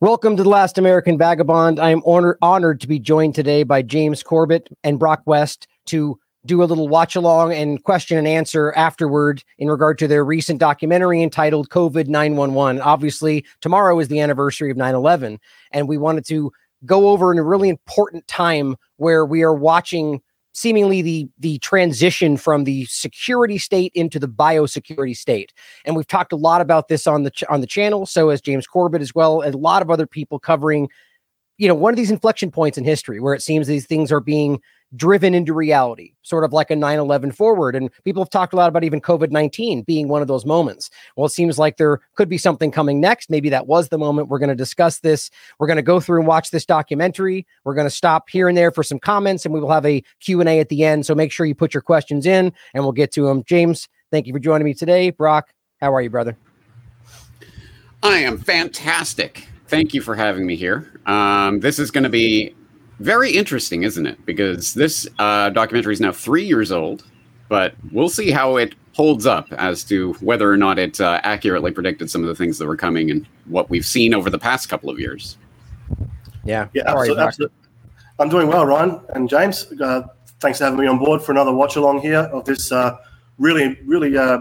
Welcome to the Last American Vagabond. I am honor- honored to be joined today by James Corbett and Broc West to do a little watch along and question and answer afterward in regard to their recent documentary entitled COVID 911. Obviously, tomorrow is the anniversary of 9 11, and we wanted to go over in a really important time where we are watching seemingly the the transition from the security state into the biosecurity state. And we've talked a lot about this on the ch- on the channel so as James Corbett as well a lot of other people covering you know one of these inflection points in history where it seems these things are being driven into reality, sort of like a 9 11 forward. And people have talked a lot about even COVID 19 being one of those moments. Well, it seems like there could be something coming next. Maybe that was the moment. We're going to discuss this. We're going to go through and watch this documentary. We're going to stop here and there for some comments, and we will have a Q&A at the end. So make sure you put your questions in, and we'll get to them. James, thank you for joining me today. Broc, how are you, brother? I am fantastic. Thank you for having me here. Um, this is going to be very interesting, isn't it? Because this uh, documentary is now three years old, but we'll see how it holds up as to whether or not it uh, accurately predicted some of the things that were coming and what we've seen over the past couple of years. Yeah, yeah, absolutely. absolutely. I'm doing well, Ryan and James. Uh, thanks for having me on board for another watch along here of this uh, really, really, uh,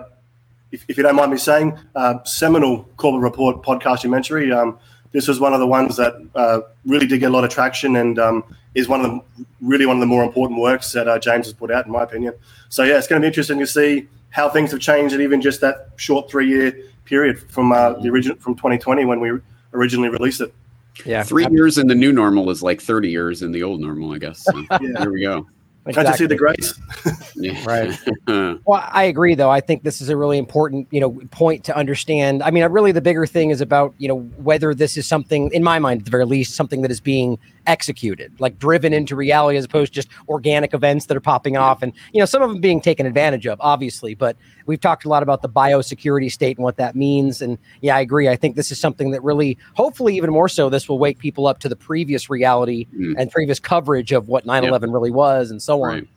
if, if, you don't mind me saying, uh, seminal Corbett Report podcast documentary. Um, this was one of the ones that uh, really did get a lot of traction and um, is one of the really one of the more important works that uh, James has put out, in my opinion. So yeah, it's going to be interesting to see how things have changed in even just that short three year period from uh, the original from 2020 when we originally released it. Yeah, three years in the new normal is like 30 years in the old normal, I guess. So yeah. Here we go. Exactly. Can't you see the grace? yeah. Right. well, I agree, though. I think this is a really important, you know, point to understand. I mean, really, the bigger thing is about, you know, whether this is something, in my mind, at the very least, something that is being executed, like driven into reality, as opposed to just organic events that are popping off, and you know, some of them being taken advantage of, obviously. But we've talked a lot about the biosecurity state and what that means. And yeah, I agree. I think this is something that really, hopefully, even more so, this will wake people up to the previous reality mm. and previous coverage of what 9 11 yep. really was and so on. Right.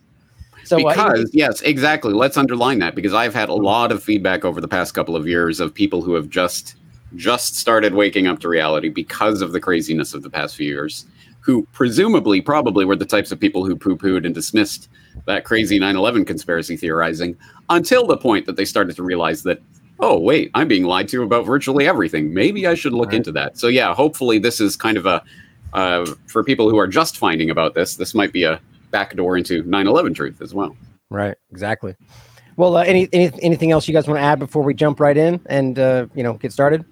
So, uh, because uh, yes, exactly. Let's underline that because I've had a lot of feedback over the past couple of years of people who have just just started waking up to reality because of the craziness of the past few years, who presumably probably were the types of people who poo-pooed and dismissed that crazy 9/11 conspiracy theorizing until the point that they started to realize that oh wait, I'm being lied to about virtually everything. Maybe I should look right. into that. So yeah, hopefully this is kind of a uh, for people who are just finding about this. This might be a backdoor into 9/11 truth as well. Right. Exactly. Well, uh, any, any anything else you guys want to add before we jump right in and uh, you know get started?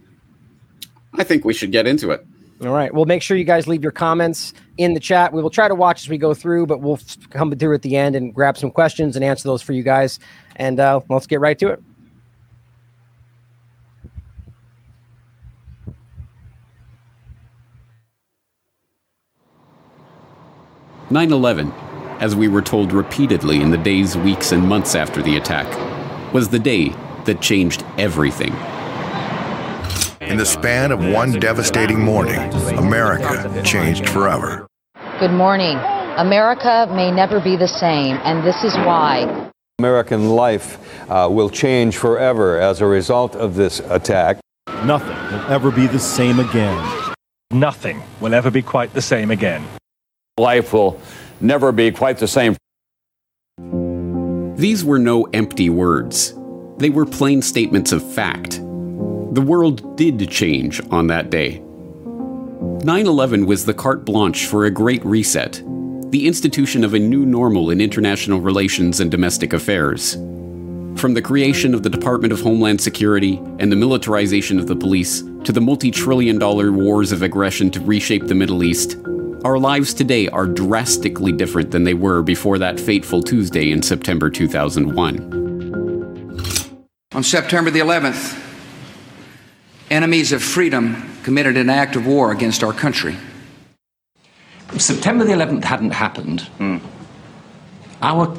I think we should get into it. All right. Well, make sure you guys leave your comments in the chat. We will try to watch as we go through, but we'll come through at the end and grab some questions and answer those for you guys. And uh, let's get right to it. Nine eleven, as we were told repeatedly in the days, weeks, and months after the attack, was the day that changed everything. In the span of one devastating morning, America changed forever. Good morning. America may never be the same, and this is why. American life uh, will change forever as a result of this attack. Nothing will ever be the same again. Nothing will ever be quite the same again. Life will never be quite the same. These were no empty words. They were plain statements of fact. The world did change on that day. 9 11 was the carte blanche for a great reset, the institution of a new normal in international relations and domestic affairs. From the creation of the Department of Homeland Security and the militarization of the police to the multi trillion dollar wars of aggression to reshape the Middle East, our lives today are drastically different than they were before that fateful Tuesday in September 2001. On September the 11th, enemies of freedom committed an act of war against our country. If September the 11th hadn't happened, mm. our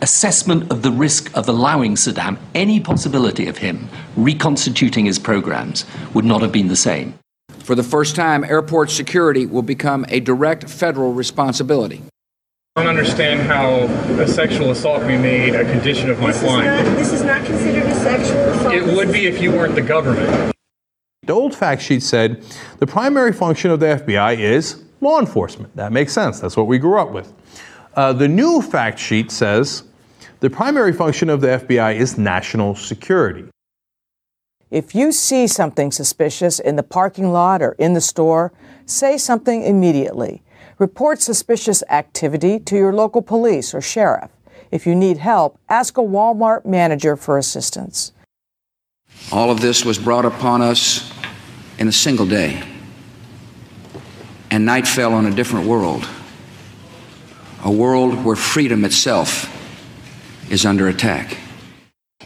assessment of the risk of allowing Saddam any possibility of him reconstituting his programs would not have been the same. For the first time, airport security will become a direct federal responsibility. I don't understand how a sexual assault can be made a condition of my this flying. Is not, this is not considered a sexual assault. It would be if you weren't the government The old fact sheet said the primary function of the FBI is law enforcement. That makes sense. That's what we grew up with. Uh, the new fact sheet says the primary function of the FBI is national security. If you see something suspicious in the parking lot or in the store, say something immediately. Report suspicious activity to your local police or sheriff. If you need help, ask a Walmart manager for assistance. All of this was brought upon us in a single day. And night fell on a different world. A world where freedom itself is under attack.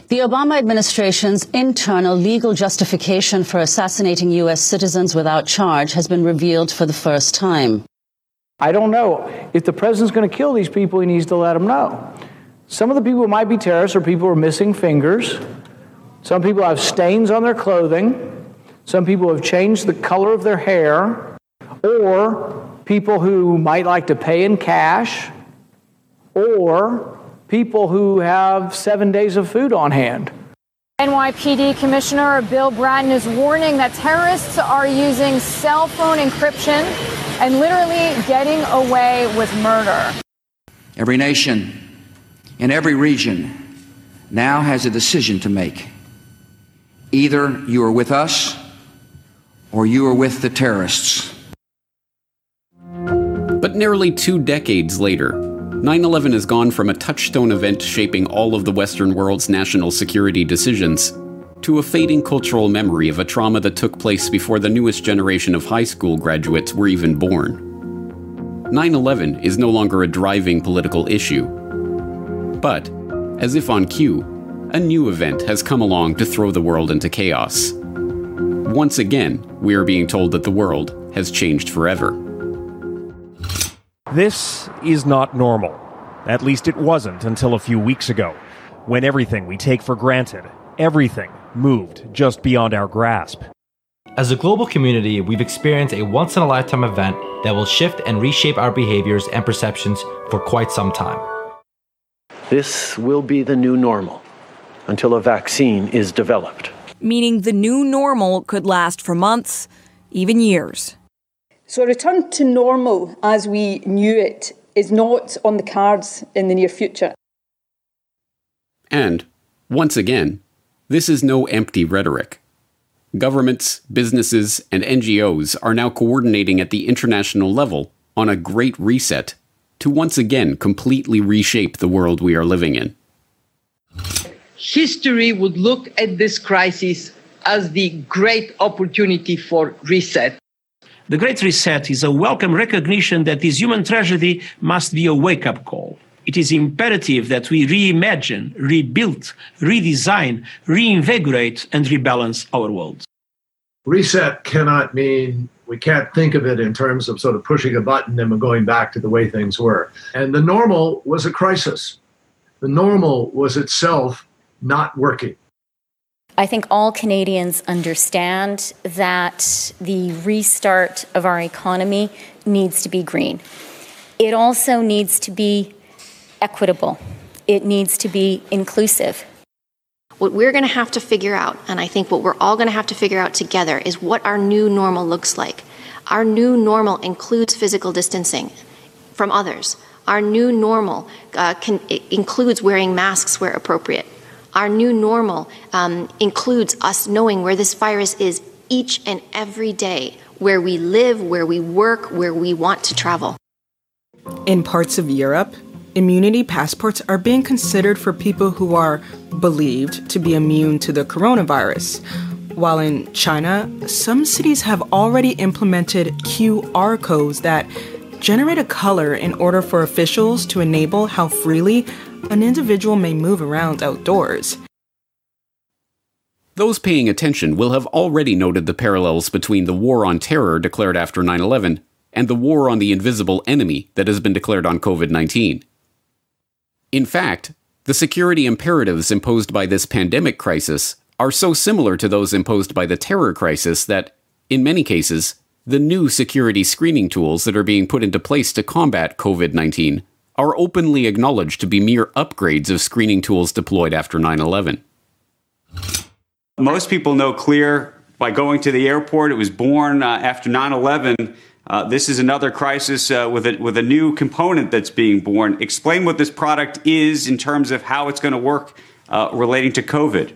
The Obama administration's internal legal justification for assassinating U.S. citizens without charge has been revealed for the first time. I don't know. If the president's going to kill these people, he needs to let them know. Some of the people might be terrorists or people who are missing fingers. Some people have stains on their clothing. Some people have changed the color of their hair. Or people who might like to pay in cash. Or people who have seven days of food on hand. NYPD Commissioner Bill Bratton is warning that terrorists are using cell phone encryption and literally getting away with murder. Every nation in every region now has a decision to make. Either you are with us or you are with the terrorists. But nearly two decades later, 9 11 has gone from a touchstone event shaping all of the Western world's national security decisions to a fading cultural memory of a trauma that took place before the newest generation of high school graduates were even born. 9 11 is no longer a driving political issue. But, as if on cue, a new event has come along to throw the world into chaos. Once again, we are being told that the world has changed forever. This is not normal. At least it wasn't until a few weeks ago, when everything we take for granted, everything, moved just beyond our grasp. As a global community, we've experienced a once in a lifetime event that will shift and reshape our behaviors and perceptions for quite some time. This will be the new normal until a vaccine is developed. Meaning the new normal could last for months, even years. So, a return to normal as we knew it is not on the cards in the near future. And, once again, this is no empty rhetoric. Governments, businesses, and NGOs are now coordinating at the international level on a great reset to once again completely reshape the world we are living in history would look at this crisis as the great opportunity for reset. The Great Reset is a welcome recognition that this human tragedy must be a wake up call. It is imperative that we reimagine, rebuild, redesign, reinvigorate, and rebalance our world. Reset cannot mean we can't think of it in terms of sort of pushing a button and going back to the way things were. And the normal was a crisis. The normal was itself not working. I think all Canadians understand that the restart of our economy needs to be green. It also needs to be equitable. It needs to be inclusive. What we're going to have to figure out, and I think what we're all going to have to figure out together, is what our new normal looks like. Our new normal includes physical distancing from others. Our new normal uh, can, includes wearing masks where appropriate. Our new normal um, includes us knowing where this virus is each and every day, where we live, where we work, where we want to travel. In parts of Europe, immunity passports are being considered for people who are believed to be immune to the coronavirus. While in China, some cities have already implemented QR codes that generate a color in order for officials to enable how freely an individual may move around outdoors. Those paying attention will have already noted the parallels between the war on terror declared after 9 11 and the war on the invisible enemy that has been declared on COVID 19. In fact, the security imperatives imposed by this pandemic crisis are so similar to those imposed by the terror crisis that, in many cases, the new security screening tools that are being put into place to combat COVID 19 are openly acknowledged to be mere upgrades of screening tools deployed after 9 11. Most people know clear by going to the airport. It was born uh, after 9 11. Uh, this is another crisis uh, with, a, with a new component that's being born. Explain what this product is in terms of how it's going to work uh, relating to COVID.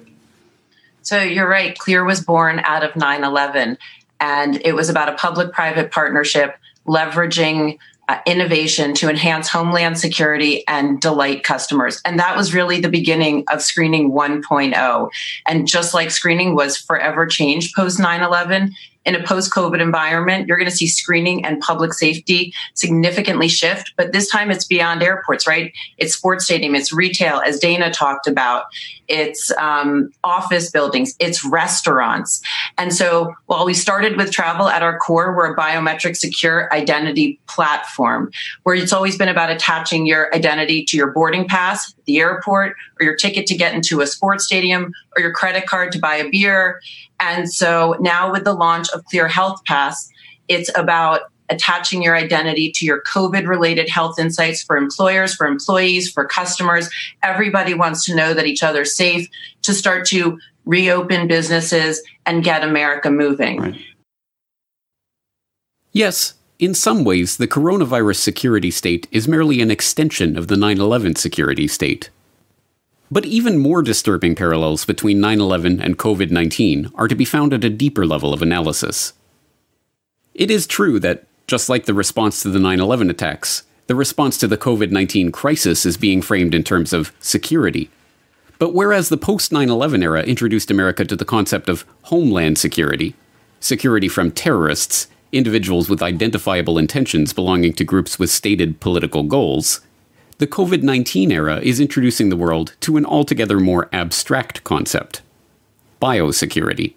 So you're right. Clear was born out of 9 11, and it was about a public private partnership leveraging uh, innovation to enhance homeland security and delight customers. And that was really the beginning of screening 1.0. And just like screening was forever changed post 9 11, in a post COVID environment, you're going to see screening and public safety significantly shift. But this time it's beyond airports, right? It's sports stadium, it's retail, as Dana talked about, it's um, office buildings, it's restaurants. And so while we started with travel at our core, we're a biometric secure identity platform where it's always been about attaching your identity to your boarding pass, the airport, or your ticket to get into a sports stadium, or your credit card to buy a beer and so now with the launch of Clear Health Pass, it's about attaching your identity to your COVID related health insights for employers, for employees, for customers. Everybody wants to know that each other's safe to start to reopen businesses and get America moving. Right. Yes, in some ways, the coronavirus security state is merely an extension of the 9 11 security state. But even more disturbing parallels between 9 11 and COVID 19 are to be found at a deeper level of analysis. It is true that, just like the response to the 9 11 attacks, the response to the COVID 19 crisis is being framed in terms of security. But whereas the post 9 11 era introduced America to the concept of homeland security, security from terrorists, individuals with identifiable intentions belonging to groups with stated political goals, the COVID 19 era is introducing the world to an altogether more abstract concept biosecurity.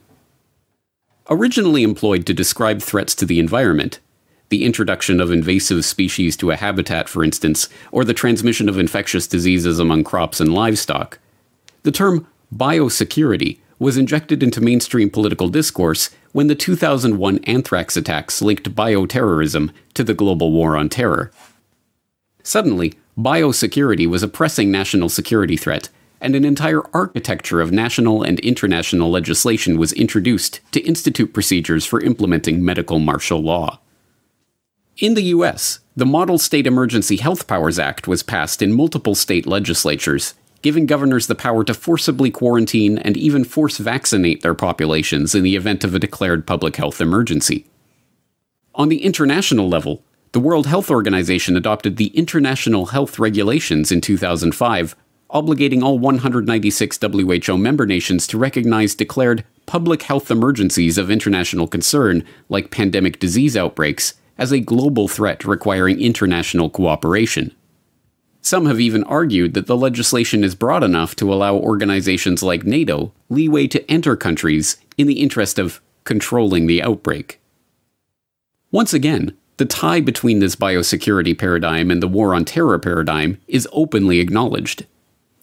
Originally employed to describe threats to the environment, the introduction of invasive species to a habitat, for instance, or the transmission of infectious diseases among crops and livestock, the term biosecurity was injected into mainstream political discourse when the 2001 anthrax attacks linked bioterrorism to the global war on terror. Suddenly, biosecurity was a pressing national security threat, and an entire architecture of national and international legislation was introduced to institute procedures for implementing medical martial law. In the US, the Model State Emergency Health Powers Act was passed in multiple state legislatures, giving governors the power to forcibly quarantine and even force vaccinate their populations in the event of a declared public health emergency. On the international level, the World Health Organization adopted the International Health Regulations in 2005, obligating all 196 WHO member nations to recognize declared public health emergencies of international concern, like pandemic disease outbreaks, as a global threat requiring international cooperation. Some have even argued that the legislation is broad enough to allow organizations like NATO leeway to enter countries in the interest of controlling the outbreak. Once again, the tie between this biosecurity paradigm and the war on terror paradigm is openly acknowledged.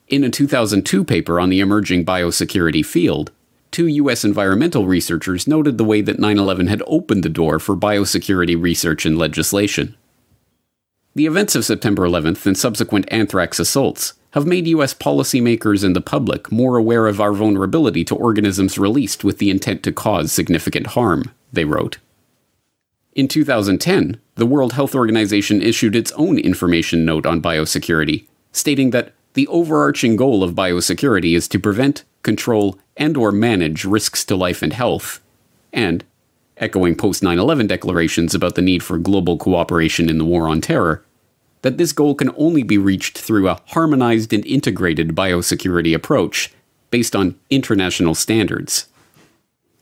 In a 2002 paper on the emerging biosecurity field, two U.S. environmental researchers noted the way that 9 11 had opened the door for biosecurity research and legislation. The events of September 11th and subsequent anthrax assaults have made U.S. policymakers and the public more aware of our vulnerability to organisms released with the intent to cause significant harm, they wrote. In 2010, the World Health Organization issued its own information note on biosecurity, stating that the overarching goal of biosecurity is to prevent, control, and or manage risks to life and health, and echoing post 9/11 declarations about the need for global cooperation in the war on terror, that this goal can only be reached through a harmonized and integrated biosecurity approach based on international standards.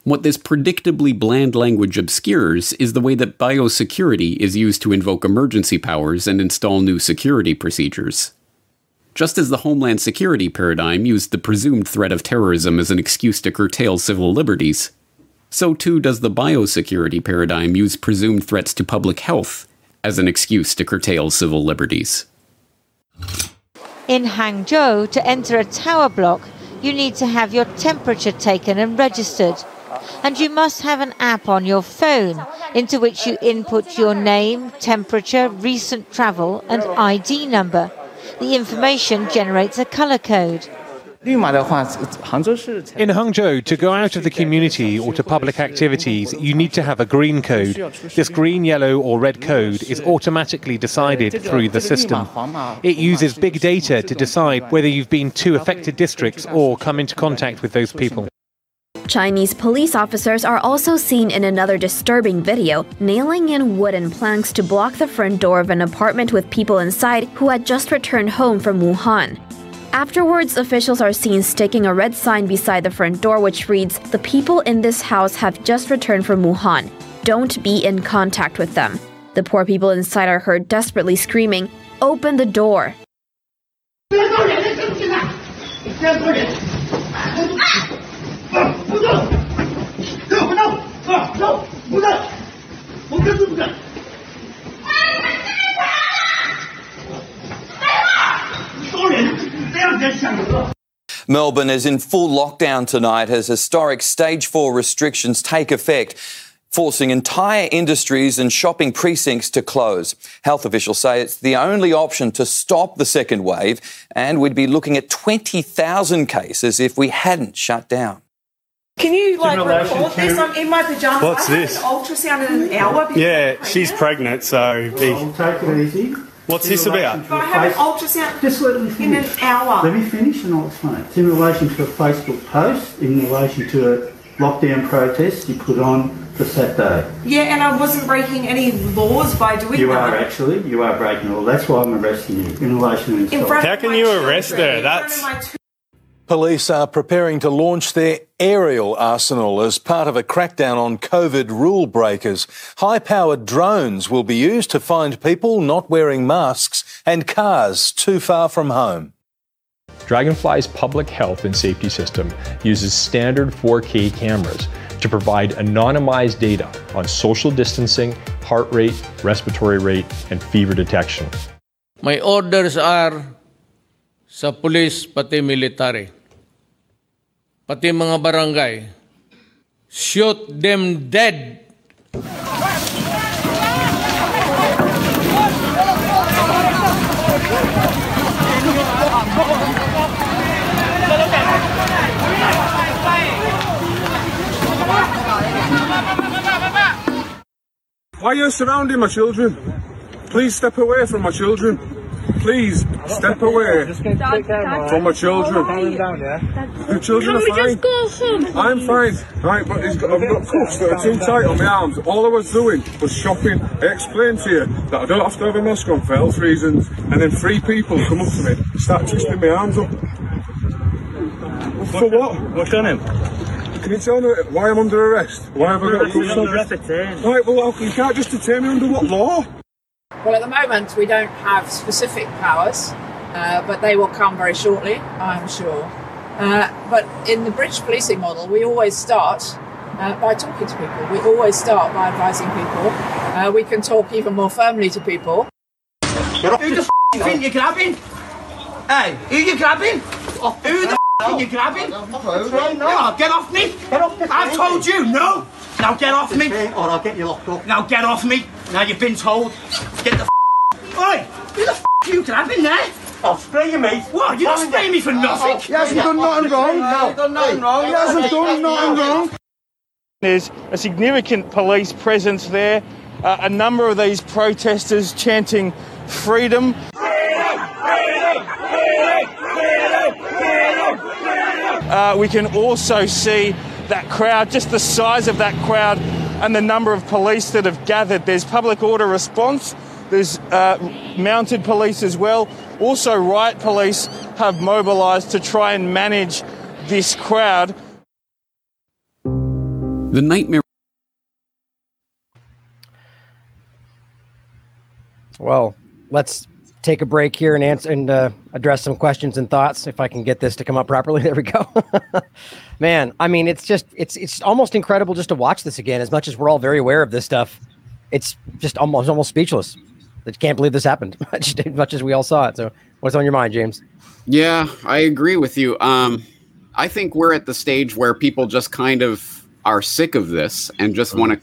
What this predictably bland language obscures is the way that biosecurity is used to invoke emergency powers and install new security procedures. Just as the Homeland Security paradigm used the presumed threat of terrorism as an excuse to curtail civil liberties, so too does the biosecurity paradigm use presumed threats to public health as an excuse to curtail civil liberties. In Hangzhou, to enter a tower block, you need to have your temperature taken and registered and you must have an app on your phone into which you input your name, temperature, recent travel, and ID number. The information generates a color code. In Hangzhou, to go out of the community or to public activities, you need to have a green code. This green, yellow, or red code is automatically decided through the system. It uses big data to decide whether you've been to affected districts or come into contact with those people. Chinese police officers are also seen in another disturbing video, nailing in wooden planks to block the front door of an apartment with people inside who had just returned home from Wuhan. Afterwards, officials are seen sticking a red sign beside the front door which reads, The people in this house have just returned from Wuhan. Don't be in contact with them. The poor people inside are heard desperately screaming, Open the door. Melbourne is in full lockdown tonight as historic stage four restrictions take effect, forcing entire industries and shopping precincts to close. Health officials say it's the only option to stop the second wave, and we'd be looking at 20,000 cases if we hadn't shut down. Can you like record this? I'm in my pajamas. What's I this? An ultrasound in an hour. because Yeah, I'm she's pregnant, so. Be... Take it easy. What's this about? But I have an ultrasound Just let me finish. in an hour. Let me finish and I'll explain. It's in relation to a Facebook post, in relation to a lockdown protest you put on for Saturday. Yeah, and I wasn't breaking any laws by doing You that. You are actually, you are breaking the law. That's why I'm arresting you in relation to In How can you children, arrest her? That's- my two- Police are preparing to launch their aerial arsenal as part of a crackdown on COVID rule breakers. High powered drones will be used to find people not wearing masks and cars too far from home. Draganfly's public health and safety system uses standard 4K cameras to provide anonymized data on social distancing, heart rate, respiratory rate, and fever detection. My orders are sa pulis pati military. Pati mga barangay. Shoot them dead. Why are you surrounding my children? Please step away from my children. Please step away from my children. The children are fine. I'm fine. Right, but he's got, I've got cuffs that are too tight on my arms. All I was doing was shopping. I explained to you that I don't have to have a mask on for health reasons. And then three people come up to me, start twisting my arms up. For what? What's done him? Can you tell me why I'm under arrest? Why have I got cuffs on? Right, well, you can't just detain me under what law? Well, at the moment, we don't have specific powers, uh, but they will come very shortly, I'm sure. Uh, but in the British policing model, we always start uh, by talking to people. We always start by advising people. Uh, we can talk even more firmly to people. Who the f- you think you're grabbing? Hey, who you grabbing? Who the f- are you grabbing? No, get off me! Get off me! I've told you, no! Now get off me! Or I'll get you locked up. Now get off me! Now you've been told. Get the f- Oi! Who the f- are you grabbing there? I'll spray you, mate. What? You're not spraying me for nothing? He hasn't done nothing wrong. No, he's done nothing wrong. He hasn't done nothing wrong. There's a significant police presence there. Uh, a number of these protesters chanting freedom. Freedom! Freedom! freedom. Uh, we can also see that crowd, just the size of that crowd and the number of police that have gathered. There's public order response, there's uh, mounted police as well. Also, riot police have mobilised to try and manage this crowd. The nightmare. Well, let's take a break here and answer and uh, address some questions and thoughts. If I can get this to come up properly, there we go. Man, I mean, it's just it's it's almost incredible just to watch this again. As much as we're all very aware of this stuff, it's just almost almost speechless. I can't believe this happened. just as much as we all saw it. So, what's on your mind, James? Yeah, I agree with you. Um, I think we're at the stage where people just kind of are sick of this and just want to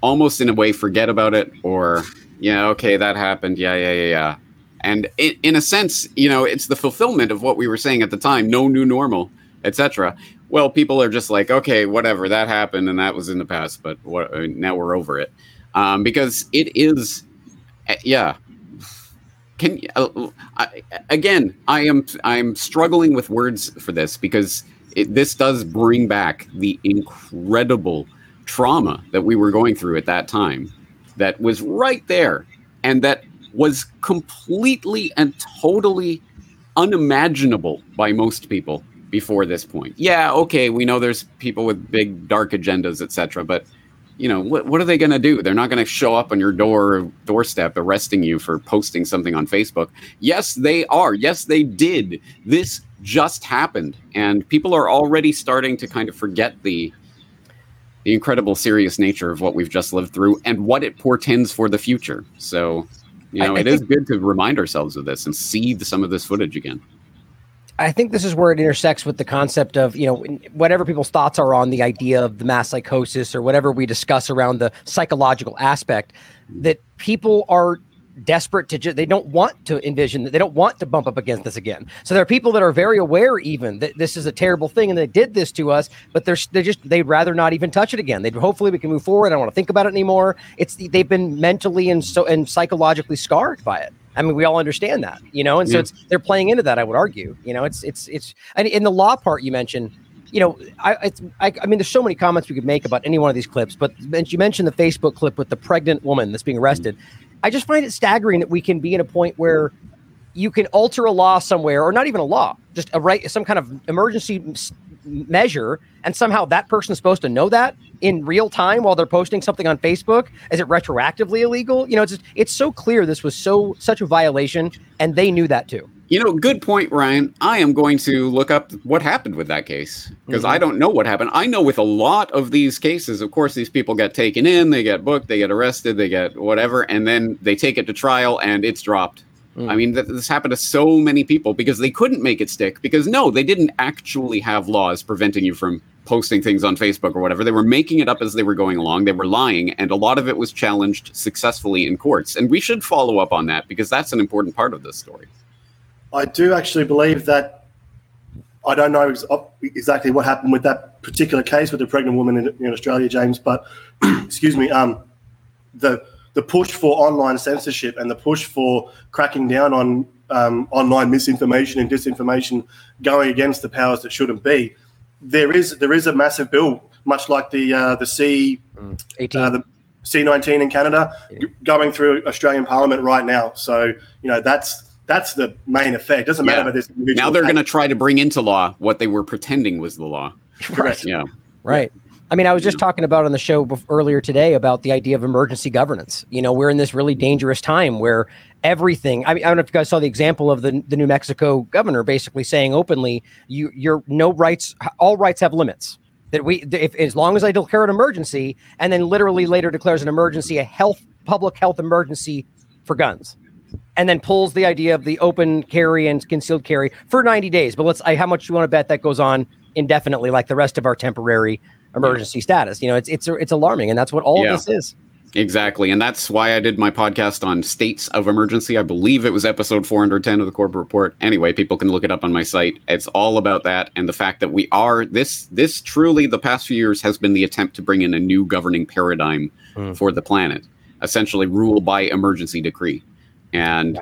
almost in a way forget about it or yeah, okay, that happened. Yeah, yeah, yeah, yeah. And it, in a sense, you know, it's the fulfillment of what we were saying at the time: no new normal, etc. Well, people are just like, okay, whatever, that happened and that was in the past, but what, uh, now we're over it, um, because it is, uh, yeah. Can uh, I, again, I am I'm struggling with words for this because it, this does bring back the incredible trauma that we were going through at that time, that was right there, and that was completely and totally unimaginable by most people before this point. Yeah, okay, we know there's people with big dark agendas, etc. But you know, what what are they going to do? They're not going to show up on your door doorstep arresting you for posting something on Facebook. Yes, they are. Yes, they did. This just happened, and people are already starting to kind of forget the the incredible serious nature of what we've just lived through and what it portends for the future. So, you know, I, I it is good to remind ourselves of this and see the, some of this footage again. I think this is where it intersects with the concept of, you know, whatever people's thoughts are on the idea of the mass psychosis or whatever we discuss around the psychological aspect, that people are desperate to just they don't want to envision that they don't want to bump up against this again so there are people that are very aware even that this is a terrible thing and they did this to us but they're they just they'd rather not even touch it again they'd hopefully we can move forward i don't want to think about it anymore it's they've been mentally and so and psychologically scarred by it I mean, we all understand that, you know, and so yeah. it's they're playing into that. I would argue, you know, it's it's it's and in the law part you mentioned, you know, I, it's, I, I mean, there's so many comments we could make about any one of these clips, but you mentioned the Facebook clip with the pregnant woman that's being arrested. I just find it staggering that we can be in a point where you can alter a law somewhere, or not even a law, just a right, some kind of emergency measure, and somehow that person is supposed to know that in real time while they're posting something on Facebook. Is it retroactively illegal? You know, it's just, it's so clear this was so such a violation, and they knew that too. You know, good point, Ryan. I am going to look up what happened with that case because mm-hmm. I don't know what happened. I know with a lot of these cases, of course, these people get taken in, they get booked, they get arrested, they get whatever, and then they take it to trial and it's dropped. Mm. I mean, th- this happened to so many people because they couldn't make it stick because no, they didn't actually have laws preventing you from posting things on Facebook or whatever. They were making it up as they were going along. They were lying, and a lot of it was challenged successfully in courts. And we should follow up on that because that's an important part of this story. I do actually believe that I don't know exactly what happened with that particular case with the pregnant woman in, in Australia, James. But excuse me, um, the the push for online censorship and the push for cracking down on um, online misinformation and disinformation, going against the powers that shouldn't be. There is there is a massive bill, much like the uh, the C mm, eighteen. Uh, the, C19 in Canada, yeah. going through Australian Parliament right now. So, you know, that's that's the main effect. It doesn't matter yeah. about this. Now they're going to try to bring into law what they were pretending was the law. Correct. Yeah. Right. I mean, I was just talking about on the show earlier today about the idea of emergency governance. You know, we're in this really dangerous time where everything. I mean, I don't know if you guys saw the example of the the New Mexico governor basically saying openly, "You, your no rights. All rights have limits." That we, if as long as I declare an emergency, and then literally later declares an emergency, a health public health emergency for guns and then pulls the idea of the open carry and concealed carry for 90 days. But let's, I, how much you want to bet that goes on indefinitely, like the rest of our temporary emergency status? You know, it's it's it's alarming, and that's what all yeah. of this is. Exactly. And that's why I did my podcast on states of emergency. I believe it was episode 410 of the Corbett Report. Anyway, people can look it up on my site. It's all about that and the fact that we are this this truly the past few years has been the attempt to bring in a new governing paradigm mm. for the planet, essentially rule by emergency decree. And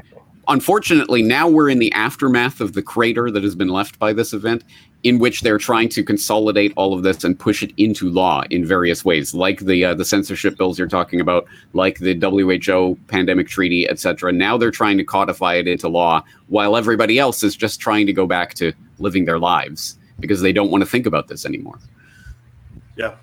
unfortunately, now we're in the aftermath of the crater that has been left by this event, in which they're trying to consolidate all of this and push it into law in various ways, like the uh, the censorship bills you're talking about, like the WHO pandemic treaty, etc. Now they're trying to codify it into law, while everybody else is just trying to go back to living their lives because they don't want to think about this anymore. Yeah,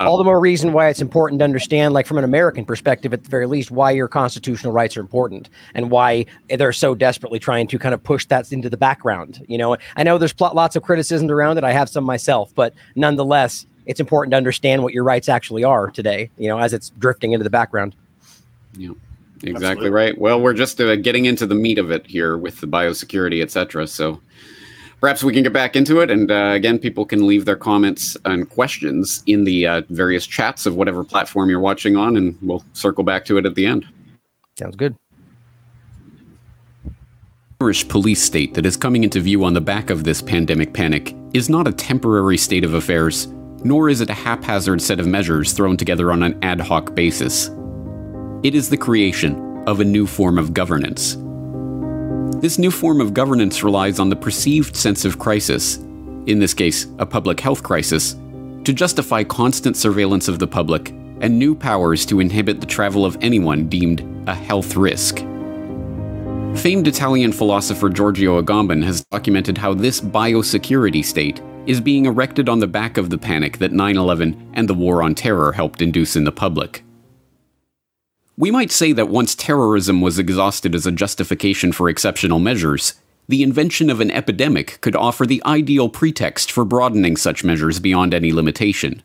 all the more reason why it's important to understand, like from an American perspective, at the very least, why your constitutional rights are important and why they're so desperately trying to kind of push that into the background. You know, I know there's pl- lots of criticisms around it. I have some myself, but nonetheless, it's important to understand what your rights actually are today. You know, as it's drifting into the background. Yeah. Exactly Absolutely. right. Well, we're just uh, getting into the meat of it here with the biosecurity, et cetera. So perhaps we can get back into it. And uh, again, people can leave their comments and questions in the uh, various chats of whatever platform you're watching on, and we'll circle back to it at the end. Sounds good. Irish police state that is coming into view on the back of this pandemic panic is not a temporary state of affairs, nor is it a haphazard set of measures thrown together on an ad hoc basis. It is the creation of a new form of governance. This new form of governance relies on the perceived sense of crisis, in this case, a public health crisis, to justify constant surveillance of the public and new powers to inhibit the travel of anyone deemed a health risk. Famed Italian philosopher Giorgio Agamben has documented how this biosecurity state is being erected on the back of the panic that 9 11 and the War on Terror helped induce in the public. We might say that once terrorism was exhausted as a justification for exceptional measures, the invention of an epidemic could offer the ideal pretext for broadening such measures beyond any limitation.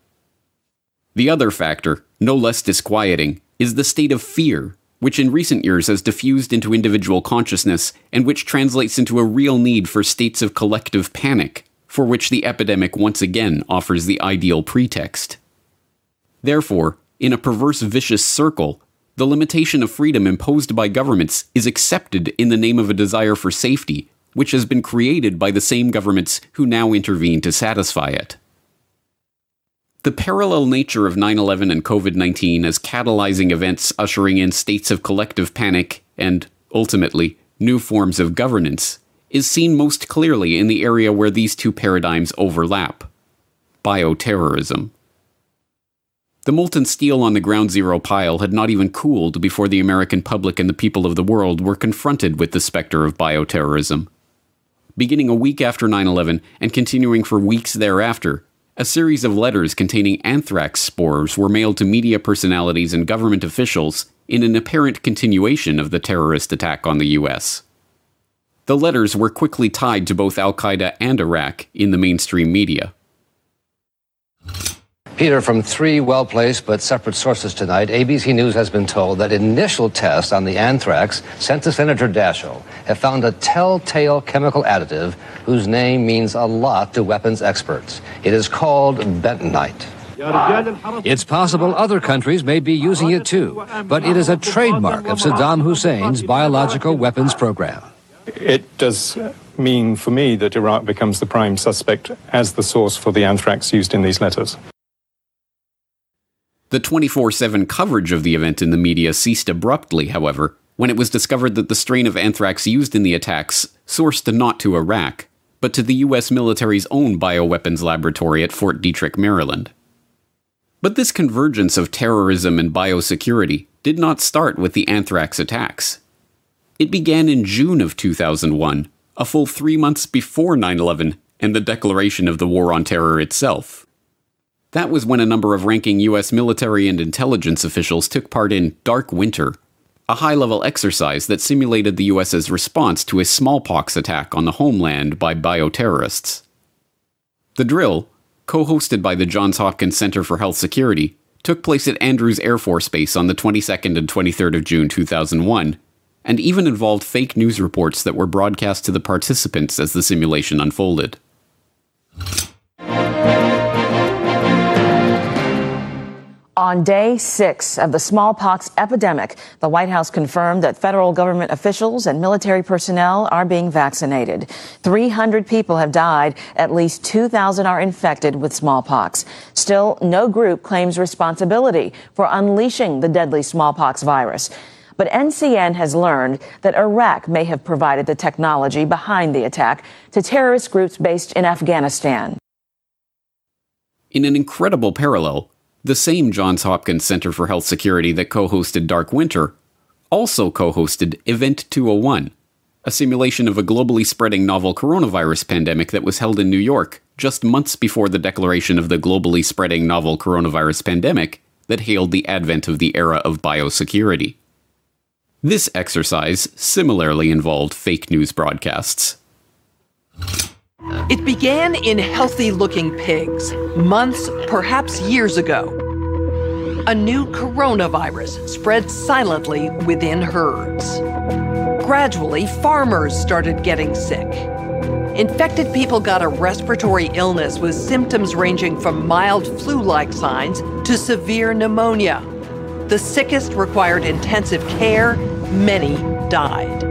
The other factor, no less disquieting, is the state of fear which in recent years has diffused into individual consciousness and which translates into a real need for states of collective panic, for which the epidemic once again offers the ideal pretext. Therefore, in a perverse vicious circle, the limitation of freedom imposed by governments is accepted in the name of a desire for safety, which has been created by the same governments who now intervene to satisfy it. The parallel nature of 9 11 and COVID 19 as catalyzing events ushering in states of collective panic and, ultimately, new forms of governance is seen most clearly in the area where these two paradigms overlap bioterrorism. The molten steel on the ground zero pile had not even cooled before the American public and the people of the world were confronted with the specter of bioterrorism. Beginning a week after 9 11 and continuing for weeks thereafter, a series of letters containing anthrax spores were mailed to media personalities and government officials in an apparent continuation of the terrorist attack on the US. The letters were quickly tied to both Al Qaeda and Iraq in the mainstream media. Peter, from three well placed but separate sources tonight, ABC News has been told that initial tests on the anthrax sent to Senator Daschle have found a telltale chemical additive whose name means a lot to weapons experts. It is called bentonite. It's possible other countries may be using it too, but it is a trademark of Saddam Hussein's biological weapons program. It does mean for me that Iraq becomes the prime suspect as the source for the anthrax used in these letters. The 24 7 coverage of the event in the media ceased abruptly, however, when it was discovered that the strain of anthrax used in the attacks sourced not to Iraq, but to the U.S. military's own bioweapons laboratory at Fort Detrick, Maryland. But this convergence of terrorism and biosecurity did not start with the anthrax attacks. It began in June of 2001, a full three months before 9 11 and the declaration of the War on Terror itself. That was when a number of ranking U.S. military and intelligence officials took part in Dark Winter, a high level exercise that simulated the US's response to a smallpox attack on the homeland by bioterrorists. The drill, co hosted by the Johns Hopkins Center for Health Security, took place at Andrews Air Force Base on the 22nd and 23rd of June 2001, and even involved fake news reports that were broadcast to the participants as the simulation unfolded. On day six of the smallpox epidemic, the White House confirmed that federal government officials and military personnel are being vaccinated. 300 people have died. At least 2,000 are infected with smallpox. Still, no group claims responsibility for unleashing the deadly smallpox virus. But NCN has learned that Iraq may have provided the technology behind the attack to terrorist groups based in Afghanistan. In an incredible parallel, the same Johns Hopkins Center for Health Security that co hosted Dark Winter also co hosted Event 201, a simulation of a globally spreading novel coronavirus pandemic that was held in New York just months before the declaration of the globally spreading novel coronavirus pandemic that hailed the advent of the era of biosecurity. This exercise similarly involved fake news broadcasts. It began in healthy looking pigs, months, perhaps years ago. A new coronavirus spread silently within herds. Gradually, farmers started getting sick. Infected people got a respiratory illness with symptoms ranging from mild flu like signs to severe pneumonia. The sickest required intensive care, Many died.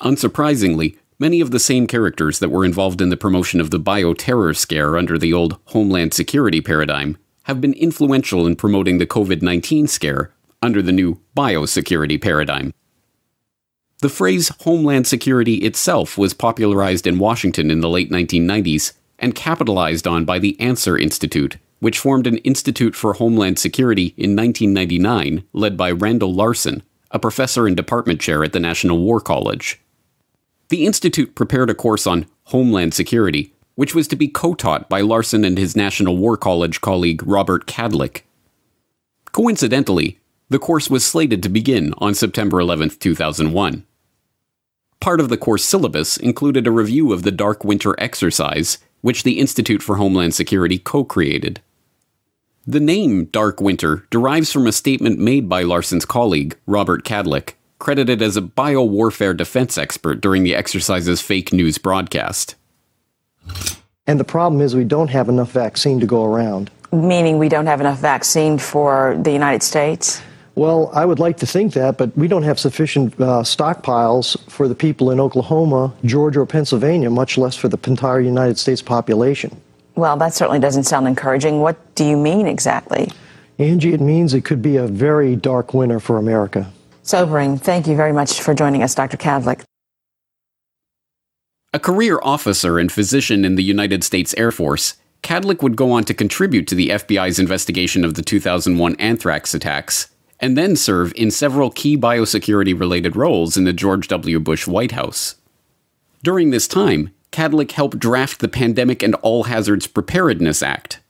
Unsurprisingly, many of the same characters that were involved in the promotion of the bioterror scare under the old Homeland Security paradigm have been influential in promoting the COVID 19 scare under the new biosecurity paradigm. The phrase Homeland Security itself was popularized in Washington in the late 1990s and capitalized on by the ANSER Institute, which formed an Institute for Homeland Security in 1999, led by Randall Larsen, a professor and department chair at the National War College. The Institute prepared a course on Homeland Security, which was to be co taught by Larsen and his National War College colleague Robert Kadlec. Coincidentally, the course was slated to begin on September 11, 2001. Part of the course syllabus included a review of the Dark Winter exercise, which the Institute for Homeland Security co created. The name Dark Winter derives from a statement made by Larsen's colleague, Robert Kadlec, credited as a biowarfare defense expert during the exercise's fake news broadcast. And the problem is we don't have enough vaccine to go around. Meaning we don't have enough vaccine for the United States? Well, I would like to think that, but we don't have sufficient uh, stockpiles for the people in Oklahoma, Georgia, or Pennsylvania, much less for the entire United States population. Well, that certainly doesn't sound encouraging. What do you mean exactly? Angie, it means it could be a very dark winter for America. Sobering. Thank you very much for joining us, Dr. Kadlec. A career officer and physician in the United States Air Force, Kadlec would go on to contribute to the FBI's investigation of the 2001 anthrax attacks and then serve in several key biosecurity related roles in the George W. Bush White House. During this time, Kadlec helped draft the Pandemic and All Hazards Preparedness Act.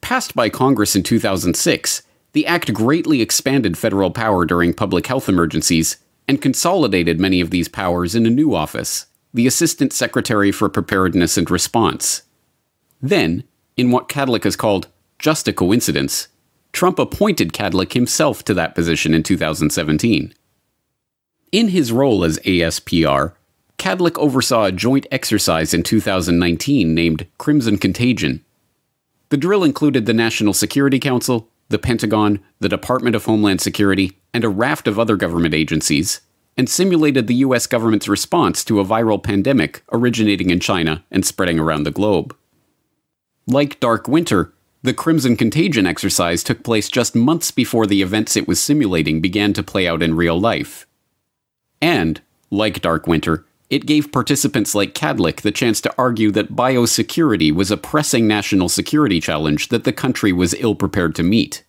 Passed by Congress in 2006, the act greatly expanded federal power during public health emergencies and consolidated many of these powers in a new office, the Assistant Secretary for Preparedness and Response. Then, in what Kadlec has called just a coincidence, Trump appointed Kadlec himself to that position in 2017. In his role as ASPR, Kadlec oversaw a joint exercise in 2019 named Crimson Contagion. The drill included the National Security Council, the Pentagon, the Department of Homeland Security, and a raft of other government agencies, and simulated the US government's response to a viral pandemic originating in China and spreading around the globe. Like Dark Winter, the Crimson Contagion exercise took place just months before the events it was simulating began to play out in real life. And, like Dark Winter, it gave participants like Kadlec the chance to argue that biosecurity was a pressing national security challenge that the country was ill prepared to meet.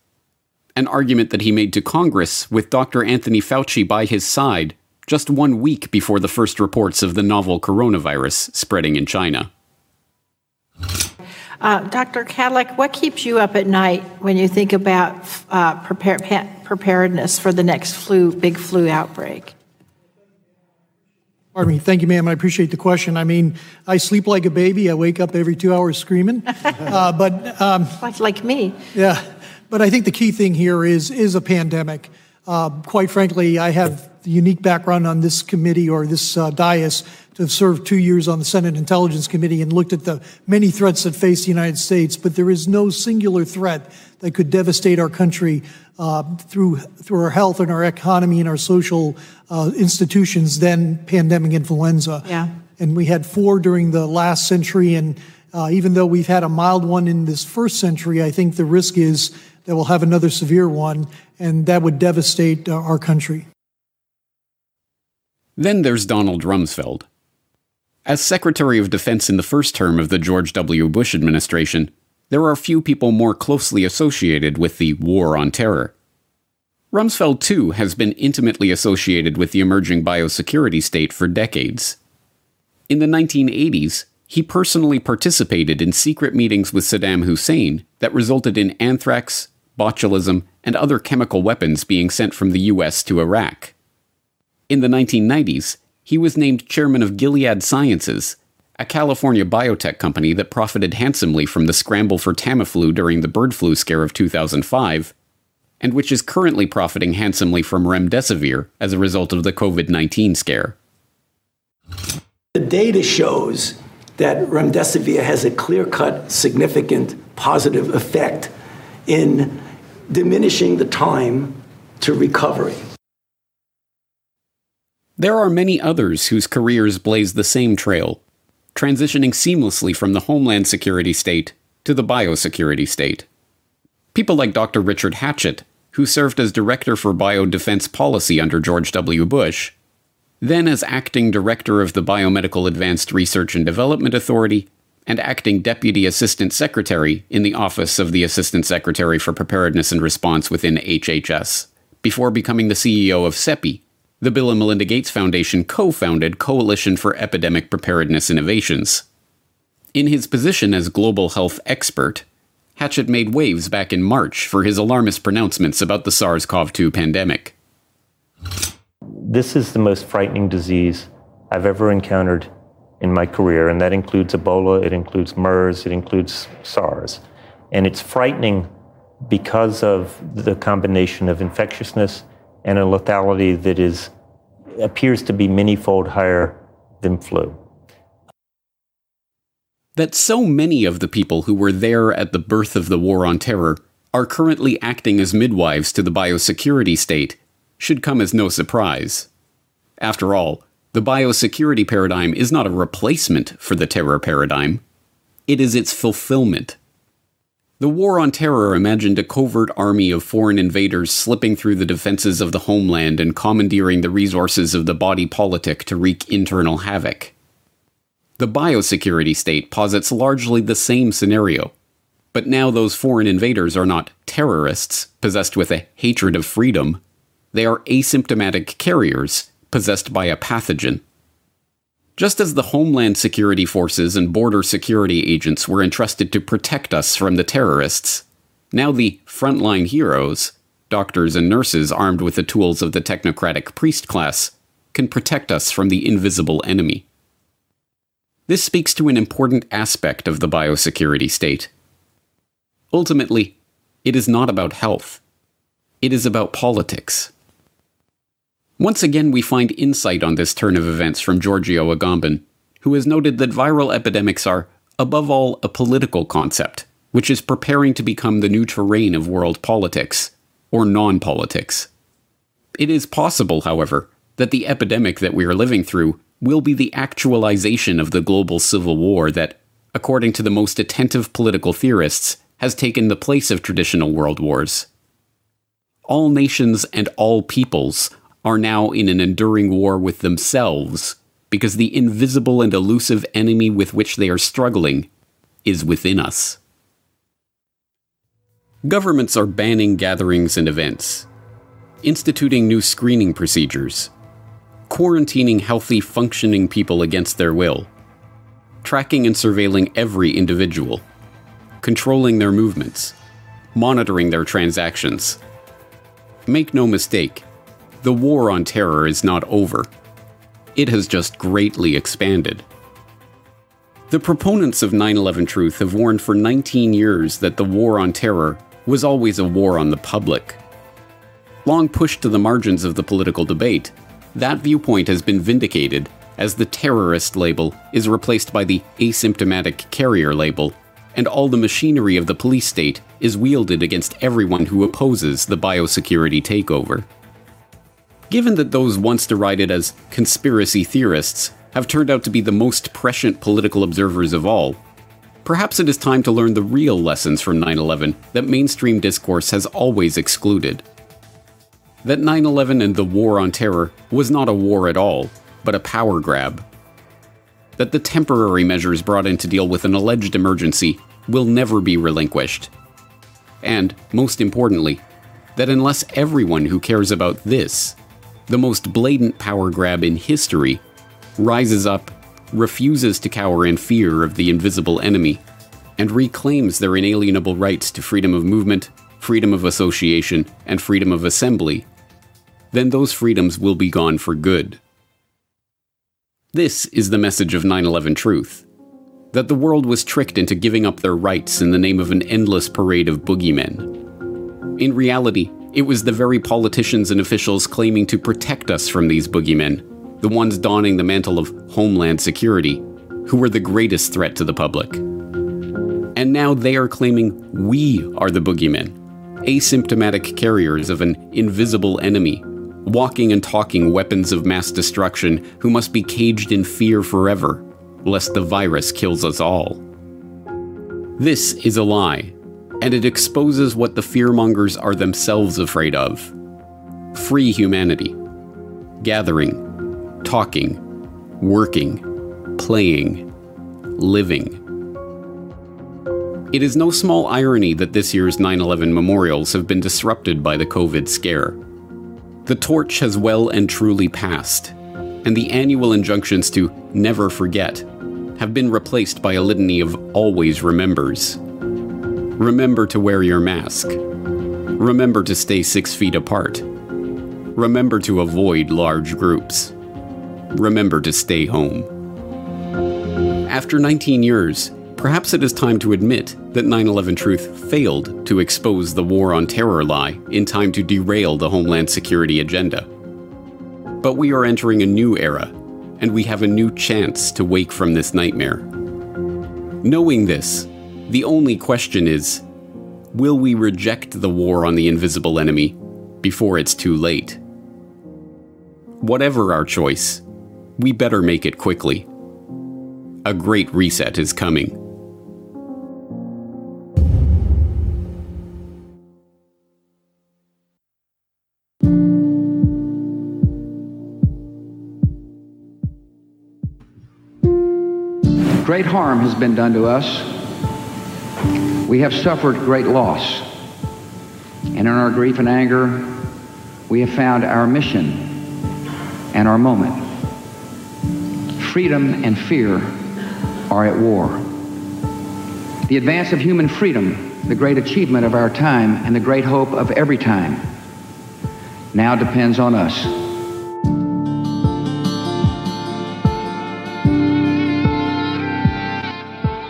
An argument that he made to Congress with Dr. Anthony Fauci by his side just one week before the first reports of the novel coronavirus spreading in China. Uh, Dr. Kadlec, what keeps you up at night when you think about uh, prepare, preparedness for the next flu, big flu outbreak? Pardon me. Thank you, ma'am. I appreciate the question. I mean, I sleep like a baby. I wake up every two hours screaming. Uh, but um, like, like me. Yeah. But I think the key thing here is is a pandemic. Uh, quite frankly, I have the unique background on this committee or this uh, dais to have served two years on the Senate Intelligence Committee and looked at the many threats that face the United States. But there is no singular threat that could devastate our country uh, through through our health and our economy and our social uh, institutions than pandemic influenza. Yeah. And we had four during the last century, and uh, even though we've had a mild one in this first century, I think the risk is that we'll have another severe one, and that would devastate uh, our country. Then there's Donald Rumsfeld. As Secretary of Defense in the first term of the George W. Bush administration, there are few people more closely associated with the War on Terror. Rumsfeld, too, has been intimately associated with the emerging biosecurity state for decades. In the 1980s, he personally participated in secret meetings with Saddam Hussein that resulted in anthrax, botulism, and other chemical weapons being sent from the US to Iraq. In the 1990s, he was named chairman of Gilead Sciences, a California biotech company that profited handsomely from the scramble for Tamiflu during the bird flu scare of 2005, and which is currently profiting handsomely from remdesivir as a result of the COVID 19 scare. The data shows that remdesivir has a clear cut, significant positive effect in diminishing the time to recovery. There are many others whose careers blaze the same trail, transitioning seamlessly from the Homeland Security state to the biosecurity state. People like Dr. Richard Hatchett, who served as Director for Biodefense Policy under George W. Bush, then as Acting Director of the Biomedical Advanced Research and Development Authority, and Acting Deputy Assistant Secretary in the Office of the Assistant Secretary for Preparedness and Response within HHS, before becoming the CEO of CEPI, the Bill and Melinda Gates Foundation co founded Coalition for Epidemic Preparedness Innovations. In his position as global health expert, Hatchett made waves back in March for his alarmist pronouncements about the SARS CoV 2 pandemic. This is the most frightening disease I've ever encountered in my career, and that includes Ebola, it includes MERS, it includes SARS. And it's frightening because of the combination of infectiousness and a lethality that is appears to be many-fold higher than flu that so many of the people who were there at the birth of the War on Terror are currently acting as midwives to the biosecurity state should come as no surprise. After all, the biosecurity paradigm is not a replacement for the terror paradigm, it is its fulfillment. The War on Terror imagined a covert army of foreign invaders slipping through the defenses of the homeland and commandeering the resources of the body politic to wreak internal havoc. The biosecurity state posits largely the same scenario. But now those foreign invaders are not terrorists possessed with a hatred of freedom. They are asymptomatic carriers possessed by a pathogen. Just as the Homeland Security Forces and border security agents were entrusted to protect us from the terrorists, now the frontline heroes, doctors and nurses armed with the tools of the technocratic priest class, can protect us from the invisible enemy. This speaks to an important aspect of the biosecurity state. Ultimately, it is not about health. It is about politics. Once again, we find insight on this turn of events from Giorgio Agamben, who has noted that viral epidemics are, above all, a political concept, which is preparing to become the new terrain of world politics, or non politics. It is possible, however, that the epidemic that we are living through will be the actualization of the global civil war that, according to the most attentive political theorists, has taken the place of traditional world wars. All nations and all peoples are now in an enduring war with themselves because the invisible and elusive enemy with which they are struggling is within us. Governments are banning gatherings and events, instituting new screening procedures, quarantining healthy, functioning people against their will, tracking and surveilling every individual, controlling their movements, monitoring their transactions. Make no mistake, the war on terror is not over. It has just greatly expanded. The proponents of 9 11 Truth have warned for 19 years that the war on terror was always a war on the public. Long pushed to the margins of the political debate, that viewpoint has been vindicated as the terrorist label is replaced by the asymptomatic carrier label, and all the machinery of the police state is wielded against everyone who opposes the biosecurity takeover. Given that those once derided as conspiracy theorists have turned out to be the most prescient political observers of all, perhaps it is time to learn the real lessons from 9 11 that mainstream discourse has always excluded that 9 11 and the War on Terror was not a war at all, but a power grab. That the temporary measures brought in to deal with an alleged emergency will never be relinquished. And, most importantly, that unless everyone who cares about this, the most blatant power grab in history, rises up, refuses to cower in fear of the invisible enemy, and reclaims their inalienable rights to freedom of movement, freedom of association, and freedom of assembly, then those freedoms will be gone for good. This is the message of 9 11 Truth that the world was tricked into giving up their rights in the name of an endless parade of boogeymen. In reality, it was the very politicians and officials claiming to protect us from these boogeymen, the ones donning the mantle of homeland security, who were the greatest threat to the public. And now they are claiming we are the boogeymen, asymptomatic carriers of an invisible enemy, walking and talking weapons of mass destruction who must be caged in fear forever, lest the virus kills us all. This is a lie, and it exposes what the fearmongers are themselves afraid of free humanity, gathering, talking, working, playing, living. It is no small irony that this year's 9 11 memorials have been disrupted by the COVID scare. The torch has well and truly passed, and the annual injunctions to never forget have been replaced by a litany of always remembers. Remember to wear your mask. Remember to stay six feet apart. Remember to avoid large groups. Remember to stay home. After 19 years, perhaps it is time to admit that 9 11 Truth failed to expose the war on terror lie in time to derail the Homeland Security agenda. But we are entering a new era, and we have a new chance to wake from this nightmare. Knowing this, the only question is will we reject the war on the invisible enemy before it's too late? Whatever our choice, we better make it quickly. A great reset is coming. Great harm has been done to us. We have suffered great loss. And in our grief and anger, we have found our mission and our moment. Freedom and fear are at war. The advance of human freedom, the great achievement of our time and the great hope of every time, now depends on us.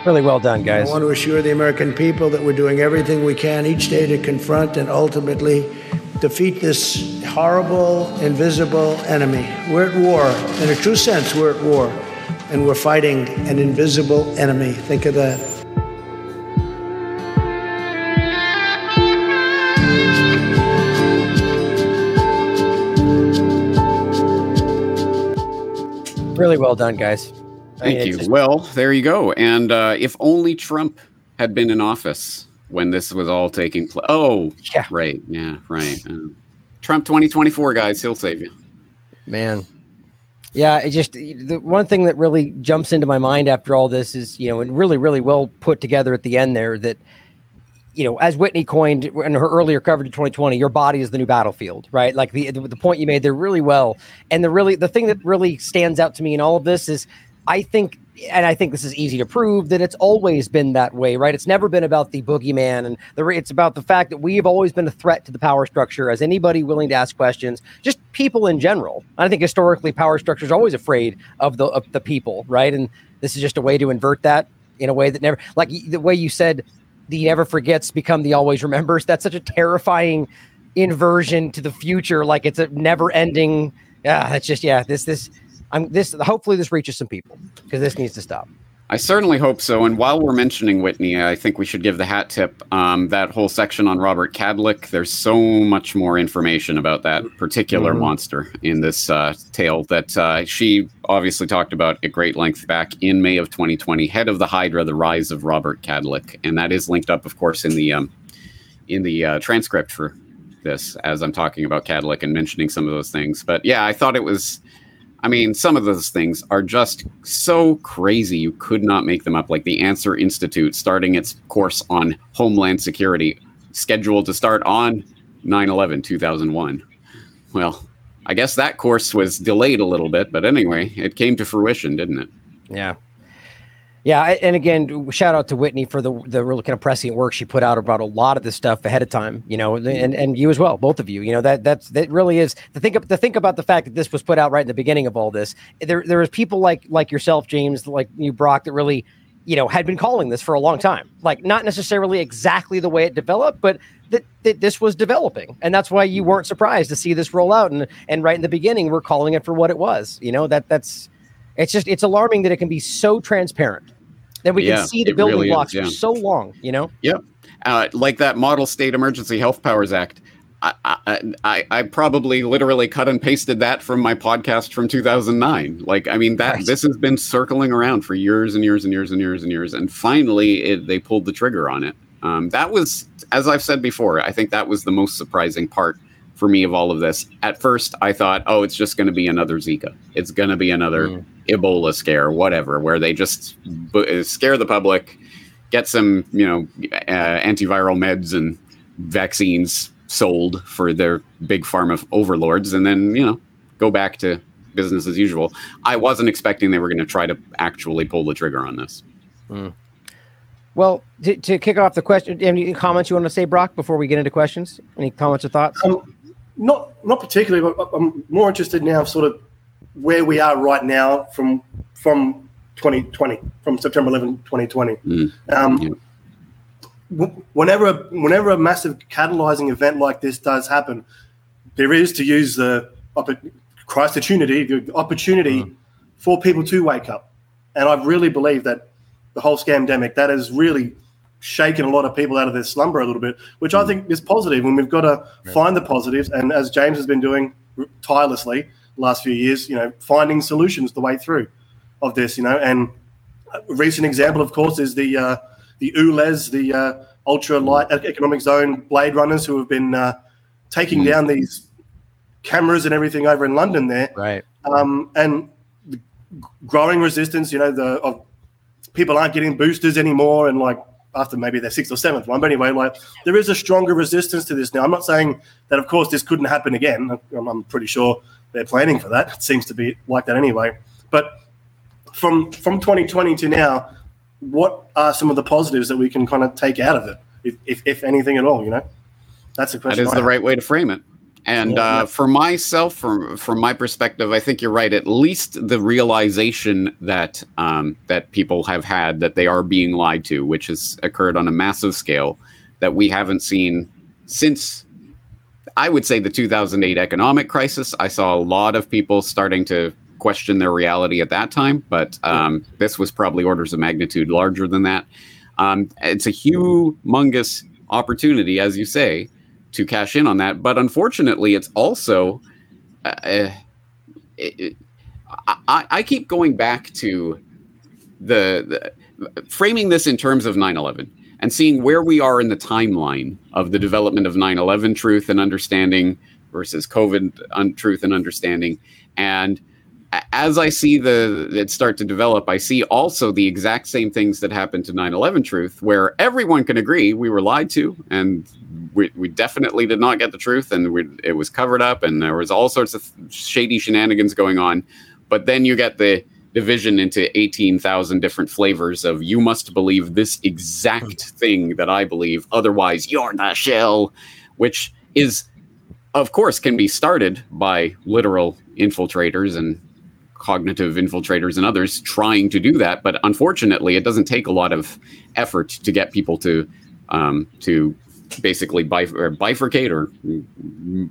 Really well done, guys. I want to assure the American people that we're doing everything we can each day to confront and ultimately defeat this horrible, invisible enemy. We're at war. In a true sense, we're at war. And we're fighting an invisible enemy. Think of that. Really well done, guys. Thank you. Just... Well, there you go. And uh, if only Trump had been in office when this was all taking place. Oh, yeah. right. Yeah, right. Uh, Trump 2024, guys. He'll save you. Man. Yeah, it just the one thing that really jumps into my mind after all this is, you know, and really, really well put together at the end there that, you know, as Whitney coined in her earlier coverage of 2020, your body is the new battlefield, right? Like the the point you made there really well. And the really the thing that really stands out to me in all of this is I think, and I think this is easy to prove that it's always been that way, right? It's never been about the boogeyman, and the, it's about the fact that we have always been a threat to the power structure. As anybody willing to ask questions, just people in general. I think historically, power structures always afraid of the of the people, right? And this is just a way to invert that in a way that never, like the way you said, the never forgets become the always remembers. That's such a terrifying inversion to the future. Like it's a never ending. Yeah, that's just yeah. This this I'm this. Hopefully, this reaches some people because this needs to stop. I certainly hope so. And while we're mentioning Whitney, I think we should give the hat tip. Um, that whole section on Robert Kadlec, there's so much more information about that particular mm-hmm. monster in this uh, tale that uh, she obviously talked about at great length back in May of 2020. Head of the Hydra: The Rise of Robert Kadlec, and that is linked up, of course, in the um, in the uh, transcript for this as I'm talking about Kadlec and mentioning some of those things. But yeah, I thought it was I mean, some of those things are just so crazy you could not make them up. Like the ANSER Institute starting its course on Homeland Security, scheduled to start on 9 11 2001. Well, I guess that course was delayed a little bit, but anyway, it came to fruition, didn't it? Yeah. Yeah, and again, shout out to Whitney for the the really kind of prescient work she put out about a lot of this stuff ahead of time. You know, and mm-hmm. and you as well, both of you. You know that that's that really is to think of, to think about the fact that this was put out right in the beginning of all this. There there is people like like yourself, James, like you, Broc, that really you know had been calling this for a long time. Like not necessarily exactly the way it developed, but that, that this was developing, and that's why you mm-hmm. weren't surprised to see this roll out. And and right in the beginning, we're calling it for what it was. You know that that's it's just it's alarming that it can be so transparent that we yeah, can see the building really blocks is, yeah. for so long. You know. Yep. uh, like that Model State Emergency Health Powers Act. I, I, I probably literally cut and pasted that from my podcast from 2009. Like, I mean, that this has been circling around for years and years and years and years and years, and finally, it, they pulled the trigger on it. Um, that was, as I've said before, I think that was the most surprising part for me of all of this. At first, I thought, oh, it's just going to be another Zika. It's going to be another mm. Ebola scare, whatever, where they just b- scare the public, get some, you know, uh, antiviral meds and vaccines sold for their big pharma overlords and then, you know, go back to business as usual. I wasn't expecting they were going to try to actually pull the trigger on this. Mm. Well, to, to, kick off the question, any comments you want to say, Broc, before we get into questions? Any comments or thoughts? Um, not, not particularly. But I'm more interested now, sort of where we are right now from from 2020, from September 11, 2020. Mm. Um, yeah whenever whenever a massive catalyzing event like this does happen, there is to use the Christ opportunity, the opportunity mm. for people to wake up. And I really believe that the whole scamdemic that has really shaken a lot of people out of their slumber a little bit, which I mm. think is positive. And we've got to find the positives. And as James has been doing tirelessly the last few years, you know, finding solutions the way through of this, you know. And a recent example, of course, is the uh, the ULEZ, the uh, ultra light economic zone blade runners who have been uh, taking mm. down these cameras and everything over in London there. Right. Um, and growing resistance, you know, the of people aren't getting boosters anymore, and like after maybe their sixth or seventh one. But anyway, like there is a stronger resistance to this now. I'm not saying that, of course, this couldn't happen again. I'm, I'm pretty sure they're planning for that. It seems to be like that anyway. But from from 2020 to now, what are some of the positives that we can kind of take out of it, if, if, if anything at all? You know, that's the question. That is the right way to frame it. And uh, for myself, from from my perspective, I think you're right. At least the realization that um, that people have had that they are being lied to, which has occurred on a massive scale that we haven't seen since I would say the 2008 economic crisis. I saw a lot of people starting to question their reality at that time, but um, this was probably orders of magnitude larger than that. Um, it's a humongous opportunity, as you say, to cash in on that. But unfortunately, it's also. Uh, it, I, I, keep going back to the, the framing this in terms of 9 11 and seeing where we are in the timeline of the development of 9 11 truth and understanding versus COVID untruth and understanding. And as I see the it start to develop, I see also the exact same things that happened to 9/11 truth, where everyone can agree we were lied to, and we, we definitely did not get the truth, and we, it was covered up, and there was all sorts of shady shenanigans going on. But then you get the division into 18,000 different flavors of you must believe this exact thing that I believe, otherwise you're the shell, which is of course can be started by literal infiltrators and cognitive infiltrators and others trying to do that. But unfortunately, it doesn't take a lot of effort to get people to um, to basically bif- or bifurcate or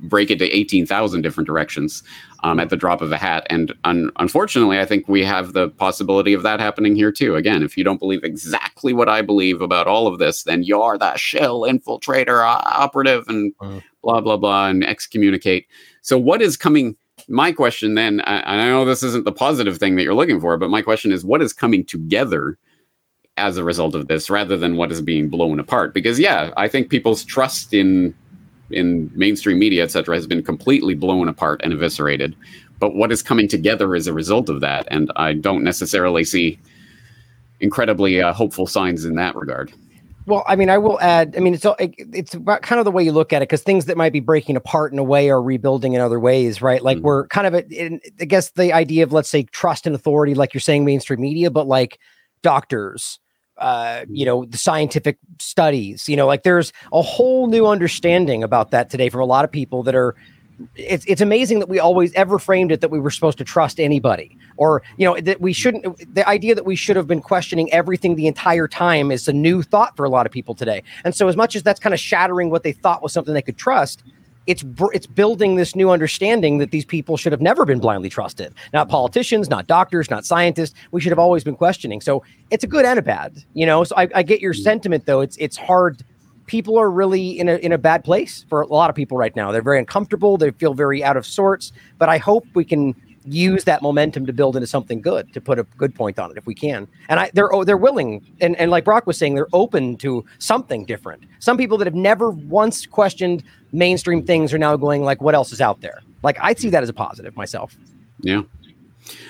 break it to 18,000 different directions um, at the drop of a hat. And un- unfortunately, I think we have the possibility of that happening here too. Again, if you don't believe exactly what I believe about all of this, then you're the shell infiltrator uh, operative and uh. blah, blah, blah, and excommunicate. So, what is coming my question then, I, I know this isn't the positive thing that you're looking for, but my question is what is coming together as a result of this rather than what is being blown apart? Because yeah, I think people's trust in in mainstream media, et cetera, has been completely blown apart and eviscerated. But what is coming together as a result of that? And I don't necessarily see incredibly uh, hopeful signs in that regard. Well, I mean, I will add. I mean, it's all—it's about kind of the way you look at it, because things that might be breaking apart in a way are rebuilding in other ways, right? Like mm-hmm. we're kind of, in, I guess, the idea of let's say trust and authority, like you're saying, mainstream media, but like doctors, uh, you know, the scientific studies, you know, like there's a whole new understanding about that today from a lot of people that are it's it's amazing that we always ever framed it that we were supposed to trust anybody or you know that we shouldn't the idea that we should have been questioning everything the entire time is a new thought for a lot of people today. And so as much as that's kind of shattering what they thought was something they could trust it's it's building this new understanding that these people should have never been blindly trusted. Not politicians not doctors not scientists. We should have always been questioning. So it's a good and a bad you know? So i, I get your mm. sentiment though. It's it's hard people are really in a in a bad place for a lot of people right now. They're very uncomfortable. They feel very out of sorts. But I hope we can use that momentum to build into something good. To put a good point on it, if we can. And I, they're oh, they're willing, and and like Broc was saying, they're open to something different. Some people that have never once questioned mainstream things are now going like, what else is out there? Like I see that as a positive myself. Yeah.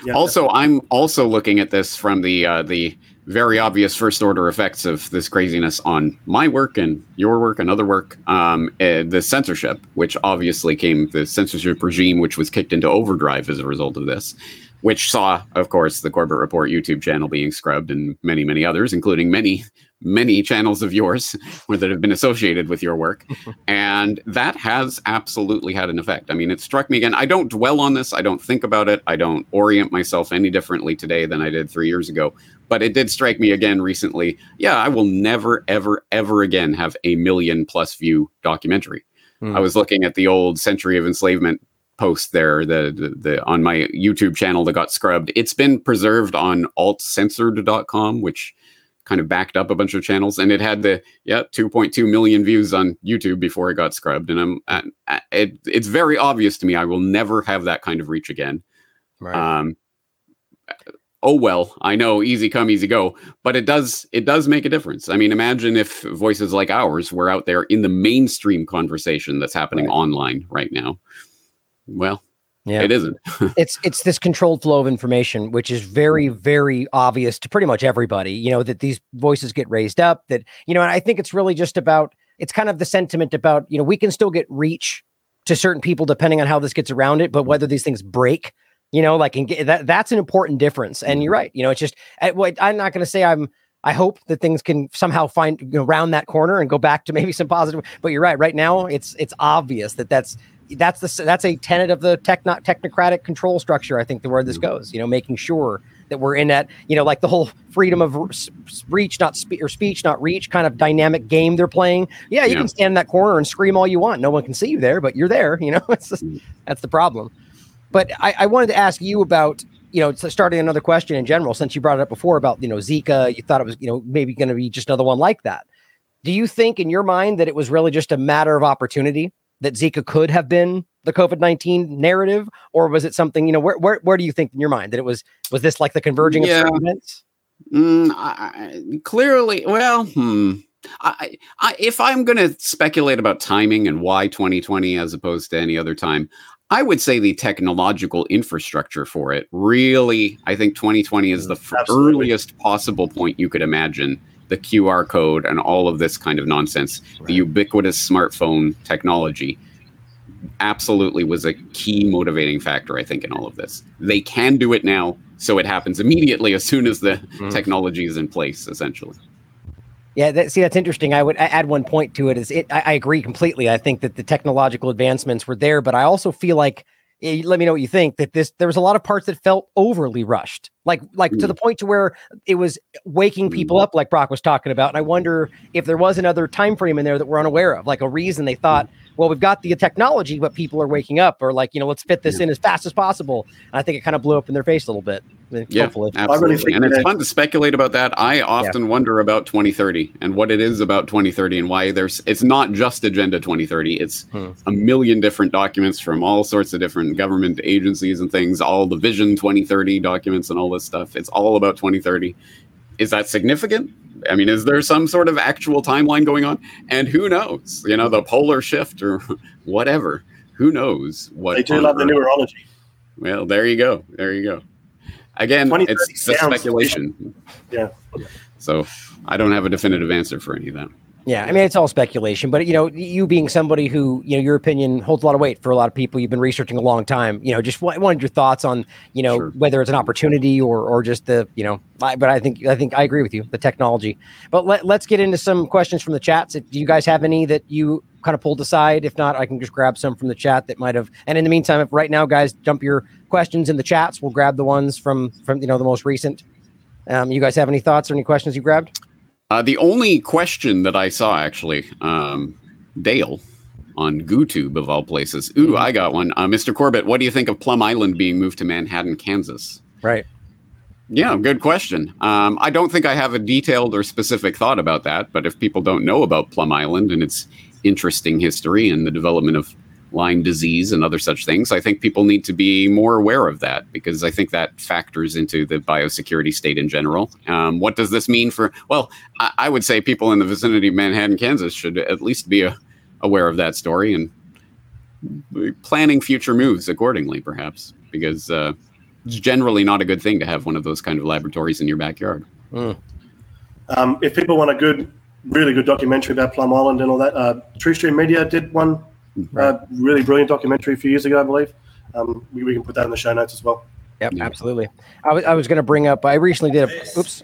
yeah also, I'm also looking at this from the uh, the very obvious first order effects of this craziness on my work and your work and other work. Um, uh, the censorship, which obviously came, the censorship regime, which was kicked into overdrive as a result of this, which saw, of course, the Corbett Report YouTube channel being scrubbed and many, many others, including many many channels of yours that have been associated with your work. and that has absolutely had an effect. I mean, it struck me again. I don't dwell on this, I don't think about it, I don't orient myself any differently today than I did three years ago. But it did strike me again recently. Yeah, I will never, ever, ever again have a million plus view documentary. Hmm. I was looking at the old Century of Enslavement post there the, the, the on my youtube channel that got scrubbed it's been preserved on altcensored.com which kind of backed up a bunch of channels and it had the yeah 2.2 million views on youtube before it got scrubbed and i'm uh, it, it's very obvious to me i will never have that kind of reach again right. um oh well i know easy come easy go but it does it does make a difference i mean imagine if voices like ours were out there in the mainstream conversation that's happening right. online right now well yeah. It isn't. it's it's this controlled flow of information, which is very, mm. very obvious to pretty much everybody, you know, that these voices get raised up, that, you know, and I think it's really just about it's kind of the sentiment about, you know, we can still get reach to certain people depending on how this gets around it, but mm. whether these things break, you know, like and get, that that's an important difference. And you're mm-hmm. right. You know, it's just I, I'm not going to say I'm I hope that things can somehow find you know round that corner and go back to maybe some positive. But you're right. Right now, it's it's obvious that that's that's the that's a tenet of the techno, technocratic control structure. I think the where this mm-hmm. goes, you know, making sure that we're in that, you know, like the whole freedom of reach, not speech or speech, not reach kind of dynamic game they're playing. Yeah, you yeah. can stand in that corner and scream all you want. No one can see you there, but you're there. You know, it's just, mm-hmm. that's the problem. But I, I wanted to ask you about you know, starting another question in general, since you brought it up before about, you know, Zika, you thought it was, you know, maybe going to be just another one like that. Do you think in your mind that it was really just a matter of opportunity that Zika could have been the COVID nineteen narrative, or was it something? You know, where where where do you think in your mind that it was? Was this like the converging yeah. of events? Mm, I, clearly, well, hmm. I, I, if I'm going to speculate about timing and why 2020 as opposed to any other time, I would say the technological infrastructure for it really, I think 2020 is the f- earliest possible point you could imagine the QR code and all of this kind of nonsense, right. the ubiquitous smartphone technology absolutely was a key motivating factor, I think, in all of this. They can do it now, so it happens immediately as soon as the mm. technology is in place, essentially. Yeah, that, see, that's interesting. I would add one point to it. Is it? I, I agree completely. I think that the technological advancements were there, but I also feel like Eh, let me know what you think that this there was a lot of parts that felt overly rushed like like mm. to the point to where it was waking people mm. up like Broc was talking about and i wonder if there was another time frame in there that we're unaware of like a reason they thought well we've got the technology but people are waking up or like you know let's fit this in as fast as possible and i think it kind of blew up in their face a little bit yeah, hopefully. absolutely. and it's fun to speculate about that. I often yeah. wonder about 2030 and what it is about 2030 and why there's. It's not just Agenda 2030. It's hmm. a million different documents from all sorts of different government agencies and things. All the Vision 2030 documents and all this stuff. It's all about 2030. Is that significant? I mean, is there some sort of actual timeline going on? And who knows? You know, the polar shift or whatever. Who knows what? They do love the numerology. Well, there you go. There you go. Again, it's just speculation. Yeah. So I don't have a definitive answer for any of that. Yeah, I mean it's all speculation, but you know, you being somebody who you know your opinion holds a lot of weight for a lot of people. You've been researching a long time. You know, just wanted your thoughts on you know sure. whether it's an opportunity or or just the you know. but I think I think I agree with you the technology. But let, let's get into some questions from the chats. Do you guys have any that you kind of pulled aside? If not, I can just grab some from the chat that might have. And in the meantime, if right now, guys, dump your questions in the chats. We'll grab the ones from from you know the most recent. Um, you guys have any thoughts or any questions you grabbed? Uh, the only question that I saw actually, um, Dale on GooTube of all places. Ooh, I got one. Uh, Mr. Corbett, what do you think of Plum Island being moved to Manhattan, Kansas? Right. Yeah, good question. Um, I don't think I have a detailed or specific thought about that, but if people don't know about Plum Island and its interesting history and the development of Lyme disease and other such things, I think people need to be more aware of that because I think that factors into the biosecurity state in general. Um, what does this mean for? Well, I, I, would say people in the vicinity of Manhattan, Kansas, should at least be a, uh, aware of that story and planning future moves accordingly, perhaps, because. Uh, it's generally not a good thing to have one of those kind of laboratories in your backyard. Mm. Um, if people want a good, really good documentary about Plum Island and all that, uh, Truthstream Media did one uh, really brilliant documentary a few years ago, I believe. Um, we, we, can put that in the show notes as well. Yep, yeah. absolutely. I was, going to bring up. I recently did a. Oops.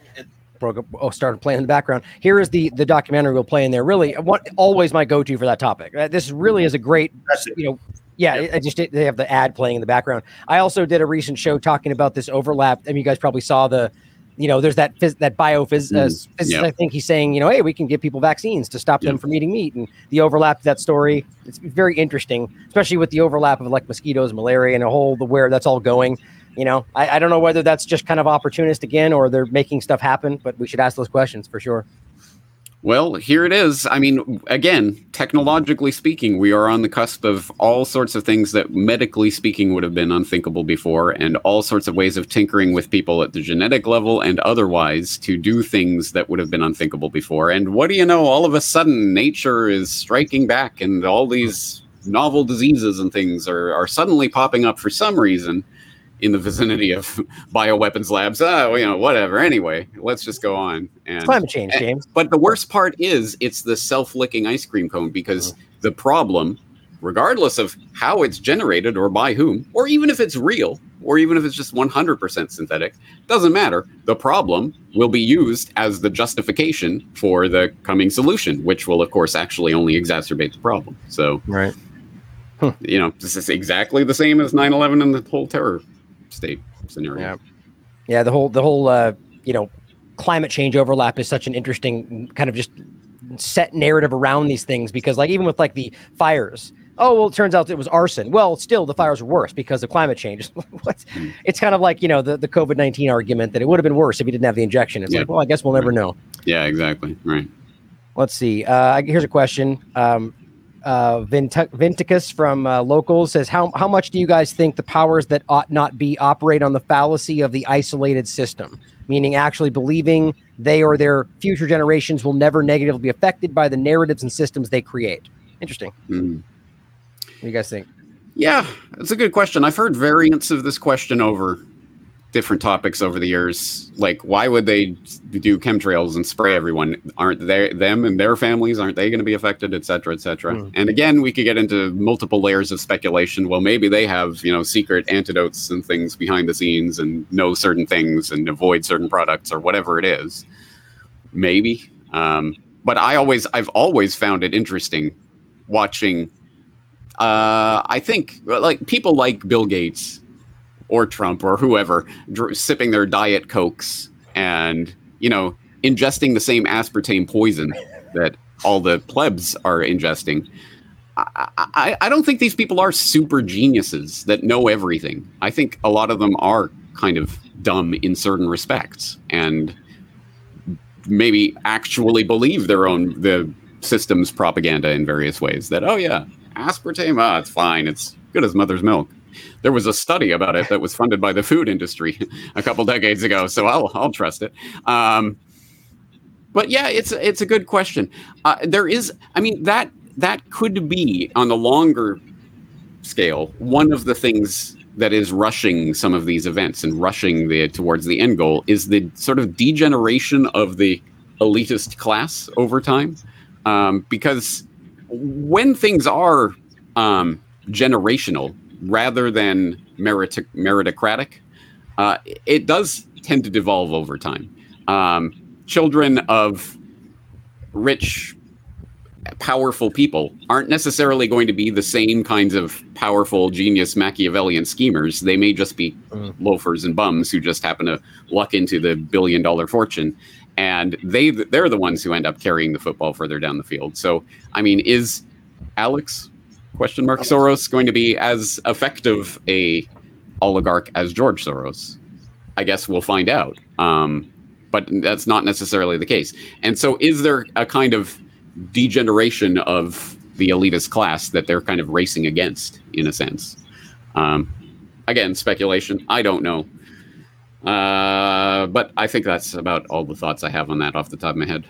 Broke up. Oh, started playing in the background. Here is the the documentary we'll play in there. Really, what always my go to for that topic. Uh, this really is a great, you know, yeah, yep. I just they have the ad playing in the background. I also did a recent show talking about this overlap. I mean, you guys probably saw the, you know, there's that phys- that biophys uh, mm, physicist. Yep. I think he's saying, you know, hey, we can give people vaccines to stop yep. them from eating meat, and the overlap that story. It's very interesting, especially with the overlap of like mosquitoes, malaria, and a whole the where that's all going. You know, I, I don't know whether that's just kind of opportunist again, or they're making stuff happen, but we should ask those questions for sure. Well, here it is. I mean, again, technologically speaking, we are on the cusp of all sorts of things that medically speaking would have been unthinkable before, and all sorts of ways of tinkering with people at the genetic level and otherwise to do things that would have been unthinkable before. And what do you know? All of a sudden, nature is striking back, and all these novel diseases and things are, are suddenly popping up for some reason in the vicinity of bioweapons labs. Oh, you know, whatever. Anyway, let's just go on. And it's climate change, James. And, but the worst part is it's the self-licking ice cream cone because mm. the problem, regardless of how it's generated or by whom, or even if it's real, or even if it's just 100% synthetic, doesn't matter. The problem will be used as the justification for the coming solution, which will, of course, actually only exacerbate the problem. So, right. You know, this is exactly the same as 9 11 and the whole terror state scenario. Yeah, yeah. The whole the whole uh, you know climate change overlap is such an interesting kind of just set narrative around these things because like even with like the fires oh well it turns out it was arson. Well still the fires were worse because of climate change. Hmm. it's kind of like you know the, the covid-19 argument that it would have been worse if you didn't have the injection. It's yeah. like well i guess we'll never know. Yeah exactly. Right. Let's see. Uh, here's a question. Um, uh, Vinticus from uh, Local says, how, how much do you guys think the powers that ought not be operate on the fallacy of the isolated system? Meaning actually believing they or their future generations will never negatively be affected by the narratives and systems they create. Interesting. Mm. What do you guys think? Yeah, it's a good question. I've heard variants of this question over different topics over the years. Like, why would they do chemtrails and spray everyone? Aren't they them and their families? Aren't they going to be affected, et cetera, et cetera? Mm. And again, we could get into multiple layers of speculation. Well, maybe they have you know secret antidotes and things behind the scenes and know certain things and avoid certain products or whatever it is. Maybe. Um, but I always, I've always found it interesting watching. Uh, I think like people like Bill Gates or Trump or whoever dr- sipping their diet cokes and you know ingesting the same aspartame poison that all the plebs are ingesting. I, I, I, don't think these people are super geniuses that know everything. I think a lot of them are kind of dumb in certain respects and maybe actually believe their own the system's propaganda in various ways. That oh yeah, aspartame, ah, it's fine, it's good as mother's milk there was a study about it that was funded by the food industry a couple decades ago. So I'll I'll trust it. Um, but yeah, it's it's a good question. Uh, there is, I mean that that could be on the longer scale one of the things that is rushing some of these events and rushing the towards the end goal is the sort of degeneration of the elitist class over time um, because when things are um, generational rather than merit- meritocratic, uh, it does tend to devolve over time. Um, children of rich, powerful people aren't necessarily going to be the same kinds of powerful, genius, Machiavellian schemers. They may just be mm. loafers and bums who just happen to luck into the billion dollar fortune. And they they're the ones who end up carrying the football further down the field. So, I mean, is Alex question mark Soros going to be as effective a oligarch as George Soros? I guess we'll find out. Um, but that's not necessarily the case. And so, is there a kind of degeneration of the elitist class that they're kind of racing against, in a sense? Um, again, speculation. I don't know. Uh, but I think that's about all the thoughts I have on that off the top of my head.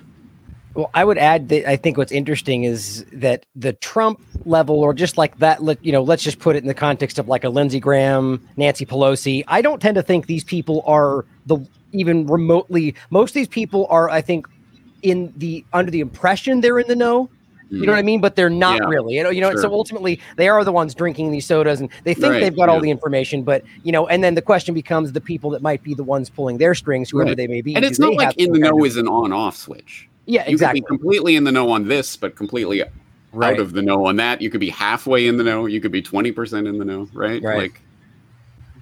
Well, I would add that I think what's interesting is that the Trump level, or just like that, you know, let's just put it in the context of like a Lindsey Graham, Nancy Pelosi. I don't tend to think these people are the even remotely. Most of these people are, I think, in the under the impression they're in the know. You know what I mm-hmm. mean? But they're not Yeah, really. You know, you know. sure. So ultimately, they are the ones drinking these sodas, and they think Right, they've got all the information. But you know, and then the question becomes the people that might be the ones pulling their strings, whoever Right. they may be. And it's not like in the know is an on-off switch. Yeah, You exactly. could be completely in the know on this, but completely Right. out of the know on that. You could be halfway in the know. You could be twenty percent in the know. Right. Right. Like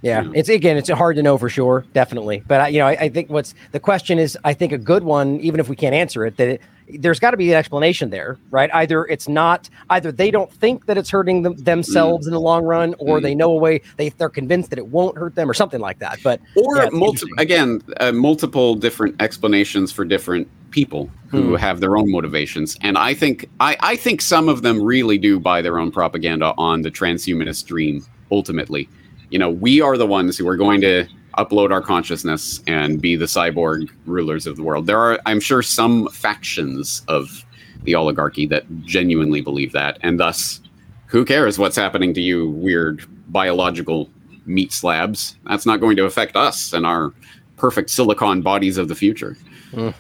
Yeah, it's again, it's hard to know for sure, definitely. But I, you know, I, I think what's the question is, I think a good one, even if we can't answer it, that it, there's got to be an explanation there, right? Either it's not, either they don't think that it's hurting them, themselves in the long run, or they know a way they they're convinced that it won't hurt them, or something like that. But or yeah, it's multi- again uh, multiple different explanations for different people who Hmm. have their own motivations and i think I, I think some of them really do buy their own propaganda on the transhumanist dream ultimately you know we are the ones who are going to upload our consciousness and be the cyborg rulers of the world there are i'm sure some factions of the oligarchy that genuinely believe that and thus who cares what's happening to you weird biological meat slabs that's not going to affect us and our perfect silicon bodies of the future Mm.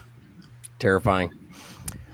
Terrifying.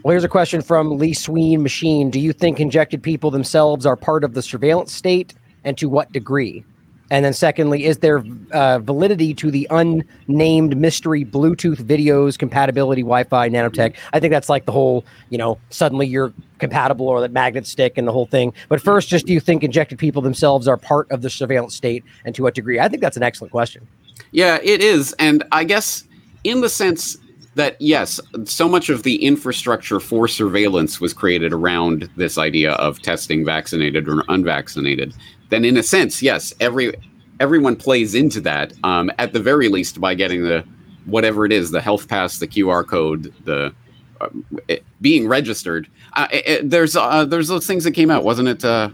Well, here's a question from Lee Sween Machine. Do you think injected people themselves are part of the surveillance state, and to what degree? And then, secondly, is there uh, validity to the unnamed mystery Bluetooth videos, compatibility, Wi-Fi, nanotech? I think that's like the whole, you know, suddenly you're compatible or that magnet stick and the whole thing. But first, just do you think injected people themselves are part of the surveillance state, and to what degree? I think that's an excellent question. Yeah, it is. And I guess in the sense that, yes, so much of the infrastructure for surveillance was created around this idea of testing vaccinated or unvaccinated, then in a sense, yes, every everyone plays into that, um, at the very least by getting the whatever it is, the health pass, the QR code, the uh, it- being registered. Uh, it- it- there's uh, there's those things that came out, wasn't it? Uh,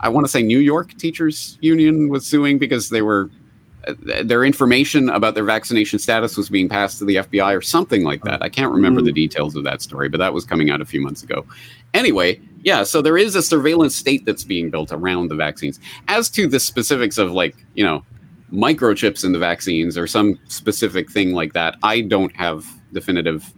I want to say New York Teachers Union was suing because they were their information about their vaccination status was being passed to the FBI or something like that. I can't remember the details of that story, but that was coming out a few months ago. Anyway, yeah, so there is a surveillance state that's being built around the vaccines. As to the specifics of like, you know, microchips in the vaccines or some specific thing like that, I don't have definitive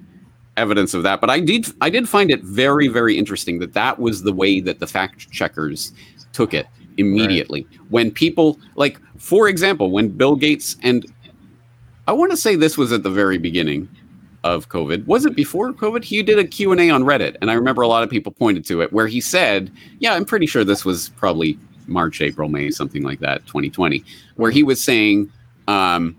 evidence of that, but I did I did find it very very interesting that that was the way that the fact checkers took it immediately. When people like for example, when Bill Gates and I want to say this was at the very beginning of COVID. Was it before COVID? He did a Q&A on Reddit and I remember a lot of people pointed to it where he said, "Yeah, I'm pretty sure this was probably March, April, May, something like that, 2020, where he was saying um,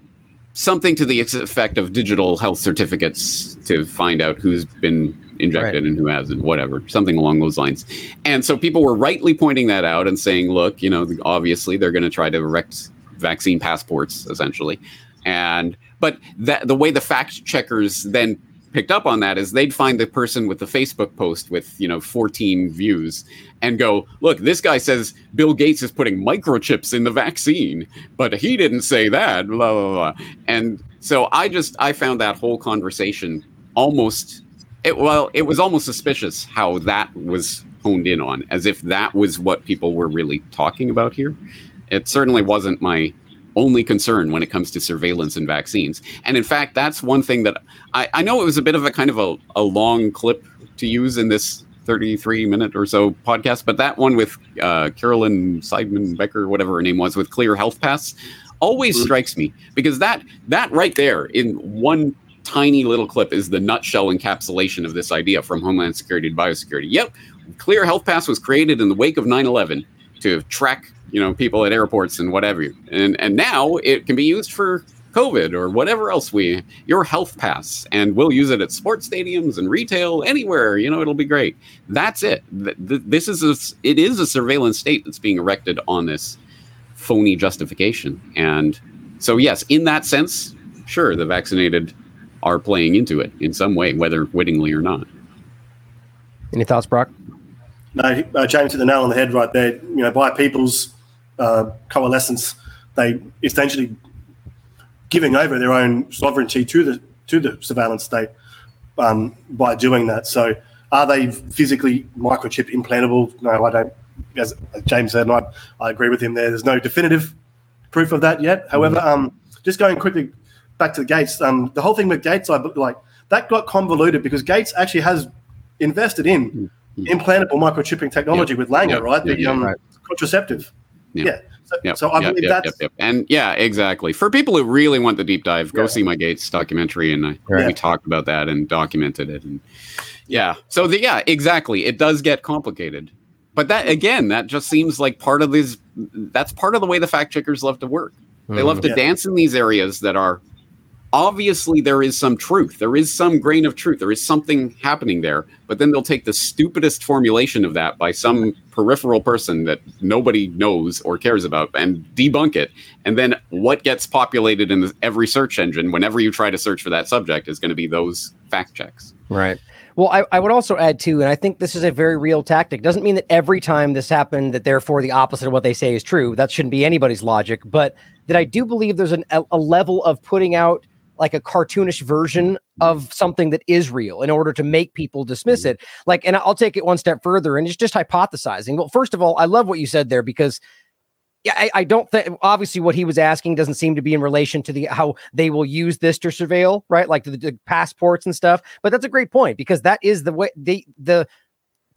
something to the effect of digital health certificates to find out who's been injected and who hasn't, whatever, something along those lines. And so people were rightly pointing that out and saying, look, you know, obviously they're going to try to erect vaccine passports, essentially. And but that the way the fact checkers then picked up on that is they'd find the person with the Facebook post with you know 14 views and go, look, this guy says Bill Gates is putting microchips in the vaccine, but he didn't say that. Blah blah blah. And so I just I found that whole conversation almost it well it was almost suspicious how that was honed in on as if that was what people were really talking about here. It certainly wasn't my only concern when it comes to surveillance and vaccines. And in fact, that's one thing that I, I know it was a bit of a kind of a, a long clip to use in this 33 minute or so podcast, but that one with uh, Carolyn Seidman Becker, whatever her name was, with Clear Health Pass, always strikes me because that that right there in one tiny little clip is the nutshell encapsulation of this idea from Homeland Security to biosecurity. Yep, Clear Health Pass was created in the wake of 9/11 to track you know people at airports and whatever and and now it can be used for covid or whatever else we your health pass and we'll use it at sports stadiums and retail anywhere you know it'll be great that's it Th- th- this is a s- it is a surveillance state that's being erected on this phony justification and so yes in that sense sure, the vaccinated are playing into it in some way, whether wittingly or not. Any thoughts, Broc? No, uh, James hit the nail on the head right there. You know, by people's uh, coalescence, they essentially giving over their own sovereignty to the to the surveillance state um, by doing that. So, are they physically microchip implantable? No, I don't. As James said, and I, I agree with him there. There's no definitive proof of that yet. However, um, just going quickly back to the Gates, um, the whole thing with Gates, I like that got convoluted because Gates actually has invested in implantable microchipping technology Yep. with Langer, Yep. right? The Yeah, yeah, um, right. contraceptive. Yep. Yeah. So, Yep, so I yep, believe yep, that's yep, and yeah, exactly. For people who really want the deep dive, go see my Gates documentary, and I Right. we talked about that and documented it, and yeah. So the, yeah, exactly. It does get complicated, but that again, that just seems like part of these. That's part of the way the fact checkers love to work. They love to. Yeah. dance in these areas that are obviously there is some truth. There is some grain of truth. There is something happening there. But then they'll take the stupidest formulation of that by some peripheral person that nobody knows or cares about and debunk it. And then what gets populated in every search engine whenever you try to search for that subject is going to be those fact checks. Right. Well, I, I would also add too, and I think this is a very real tactic. Doesn't mean that every time this happened that therefore the opposite of what they say is true. That shouldn't be anybody's logic. But that I do believe there's an, a, a level of putting out like a cartoonish version of something that is real in order to make people dismiss mm-hmm. it. Like, and I'll take it one step further and it's just hypothesizing. Well, first of all, I love what you said there because yeah, I, I don't think obviously what he was asking doesn't seem to be in relation to the how they will use this to surveil, right? Like the, the passports and stuff. But that's a great point because that is the way the the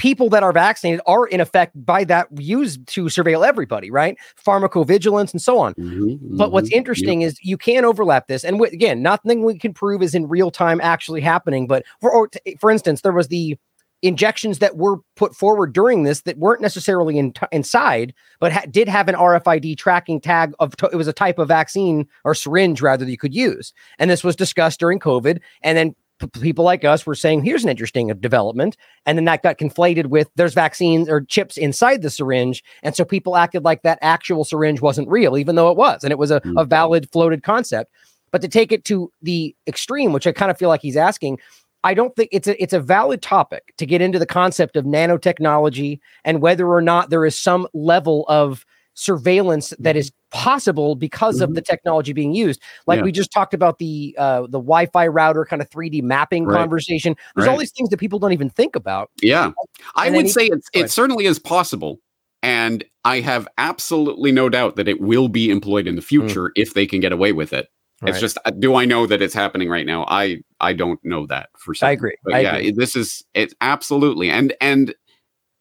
people that are vaccinated are in effect by that used to surveil everybody, right? Pharmacovigilance and so on. Mm-hmm, but what's mm-hmm, interesting is you can overlap this, and w- again, nothing we can prove is in real time actually happening. But for or t- for instance, there was the injections that were put forward during this that weren't necessarily in inside, but ha- did have an RFID tracking tag of t- it was a type of vaccine or syringe rather that you could use, and this was discussed during COVID, and then. P- People like us were saying, here's an interesting uh, development. And then that got conflated with there's vaccines or chips inside the syringe. And so people acted like that actual syringe wasn't real, even though it was. And it was a, a mm-hmm. valid floated concept. But to take it to the extreme, which I kind of feel like he's asking, I don't think it's a it's a valid topic to get into the concept of nanotechnology and whether or not there is some level of surveillance that is possible because of the technology being used. Like Yeah. we just talked about the uh, the Wi-Fi router kind of 3D mapping Right. conversation. There's all these things that people don't even think about. Yeah. I And then would say it's, it certainly is possible. And I have absolutely no doubt that it will be employed in the future if they can get away with it. It's just, uh, do I know that it's happening right now? I I don't know that for certain. agree. But I yeah, agree. this is it's absolutely and and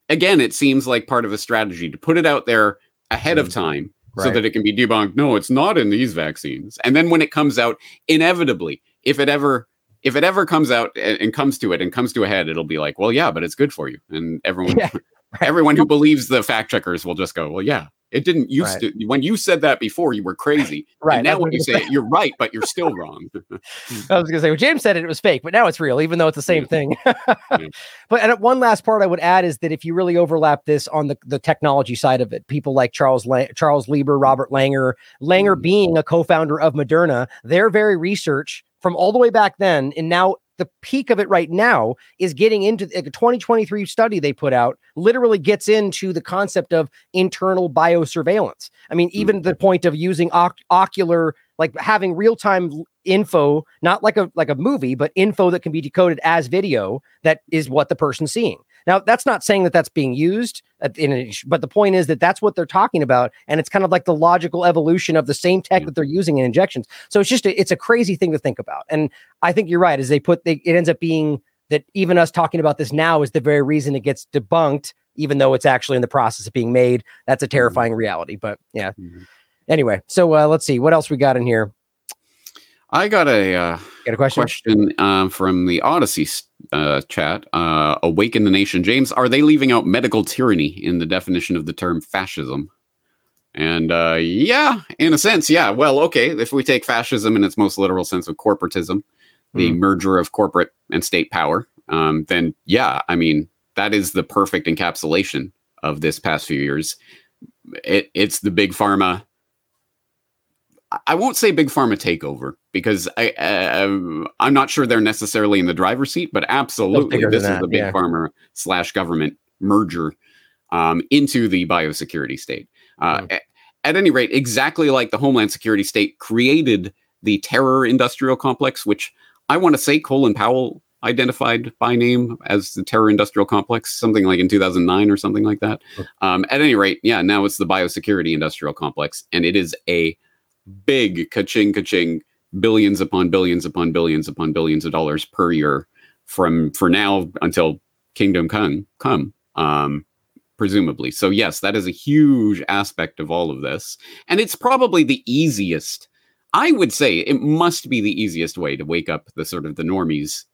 again, it seems like part of a strategy to put it out there ahead of time so Mm. That it can be debunked. No, it's not in these vaccines. And then when it comes out, inevitably, if it ever if it ever comes out and, and comes to it and comes to a head, it'll be like, well, yeah, but it's good for you. And everyone Yeah, everyone who believes the fact checkers will just go, well, yeah, it didn't used Right. to when you said that before, you were crazy. Right, And now when you say it, you're right, but you're still wrong. I was gonna say, well, James said it, it was fake, but now it's real, even though it's the same thing. but and uh, one last part I would add is that if you really overlap this on the, the technology side of it, people like Charles La- Charles Lieber, Robert Langer, Langer mm. being a co-founder of Moderna, their very research from all the way back then, and now the peak of it right now is getting into like, a 2023 study they put out literally gets into the concept of internal biosurveillance. I mean, even mm. the point of using oc- ocular, like having real time info, not like a like a movie, but info that can be decoded as video. That is what the person's seeing. Now, that's not saying that that's being used, at- in but the point is that that's what they're talking about, and it's kind of like the logical evolution of the same tech that they're using in injections. So it's just a, it's a crazy thing to think about, and I think you're right. As they put, they, it ends up being that even us talking about this now is the very reason it gets debunked, even though it's actually in the process of being made. That's a mm-hmm. terrifying reality. But yeah. Mm-hmm. Anyway, so uh, let's see what else we got in here. I got a uh, Got a question? question um, from the Odysee uh, chat. Uh, Awaken the Nation, James. Are they leaving out medical tyranny in the definition of the term fascism? And uh, yeah, in a sense, yeah. Well, okay. If we take fascism in its most literal sense of corporatism, the merger of corporate and state power, um, then yeah, I mean that is the perfect encapsulation of this past few years. It, it's the big pharma I won't say big pharma takeover because I uh, I'm not sure they're necessarily in the driver's seat, but absolutely this is the big yeah. pharma slash government merger um, into the biosecurity state. Uh, mm. at, at any rate, exactly like the Homeland Security state created the terror industrial complex, which I want to say Colin Powell identified by name as the terror industrial complex, something like in 2009 or something like that. Um, at any rate, yeah, now it's the biosecurity industrial complex, and it is a big ka-ching ka-ching billions upon billions upon billions upon billions of dollars per year from for now until kingdom come come um presumably. So yes that is a huge aspect of all of this and it's probably the easiest i would say it must be the easiest way to wake up the sort of the normies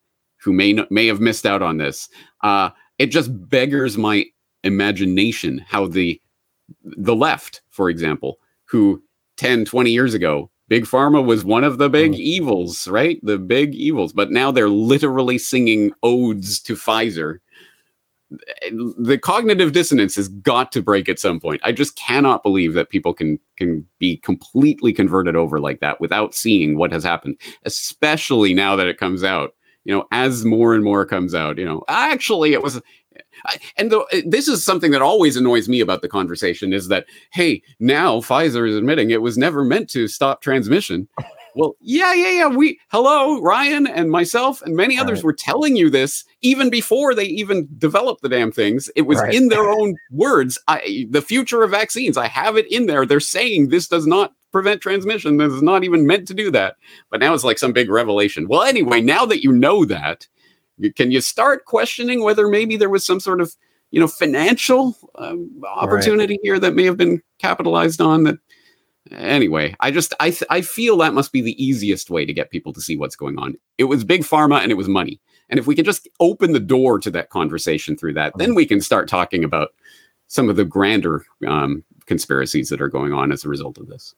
who may not, may have missed out on this. Uh it just beggars my imagination how the the left for example who 10, 20 years ago, Big Pharma was one of the big mm. evils, right? The big evils. But now they're literally singing odes to Pfizer. The cognitive dissonance has got to break at some point. I just cannot believe that people can can be completely converted over like that without seeing what has happened, especially now that it comes out. You know, as more and more comes out, you know, actually it was and the, uh, this is something that always annoys me about the conversation is that hey now pfizer is admitting it was never meant to stop transmission. Well yeah yeah yeah we hello ryan and myself and many others right. were telling you this even before they even developed the damn things. It was right. in their own words. I, the future of vaccines i have it in there. They're saying this does not prevent transmission. This is not even meant to do that. But now it's like some big revelation. Well anyway now that you know that can you start questioning whether maybe there was some sort of you know financial um, opportunity right. here that may have been capitalized on that anyway i just I, th- I feel that must be the easiest way to get people to see what's going on. It was big pharma and it was money. And if we can just open the door to that conversation through that then we can start talking about some of the grander um, conspiracies that are going on as a result of this.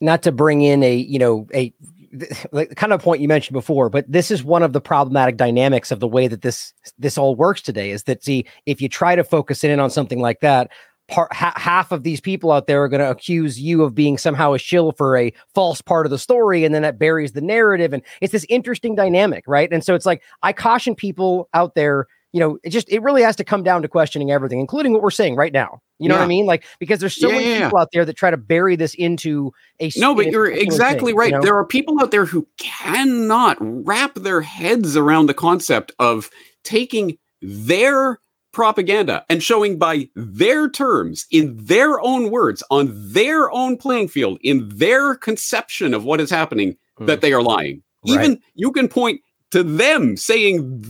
Not to bring in a you know a like kind of point you mentioned before, but this is one of the problematic dynamics of the way that this this all works today. Is that see if you try to focus in on something like that, part ha- half of these people out there are going to accuse you of being somehow a shill for a false part of the story, and then that buries the narrative, and it's this interesting dynamic, right? And so it's like I caution people out there you know, it just it really has to come down to questioning everything, including what we're saying right now. You know yeah. what I mean? Like because there's so yeah, many yeah, people out there that try to bury this into a no, but you're exactly thing, right. You know? There are people out there who cannot wrap their heads around the concept of taking their propaganda and showing by their terms, in their own words, on their own playing field, in their conception of what is happening, mm. that they are lying. Right. Even you can point to them saying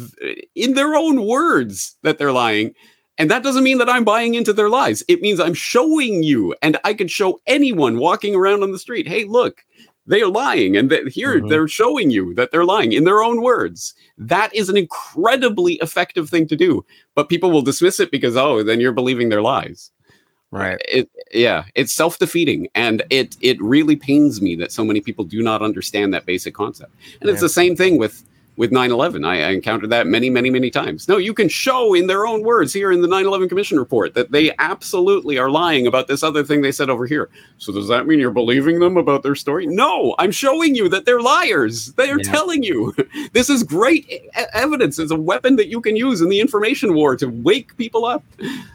in their own words that they're lying. And that doesn't mean that I'm buying into their lies. It means I'm showing you, and I could show anyone walking around on the street, hey, look, they are lying. And that here mm-hmm. they're showing you that they're lying in their own words. That is an incredibly effective thing to do. But people will dismiss it because, oh, then you're believing their lies. Right. It, yeah, it's self-defeating, and it it really pains me that so many people do not understand that basic concept. And it's the same thing with with 9-11 I, I, encountered that many many many times. No you can show in their own words here in the 9-11 commission report that they absolutely are lying about this other thing they said over here. So does that mean you're believing them about their story? No i'm showing you that they're liars. They are yeah. telling you. This is great evidence. It's a weapon that you can use in the information war to wake people up.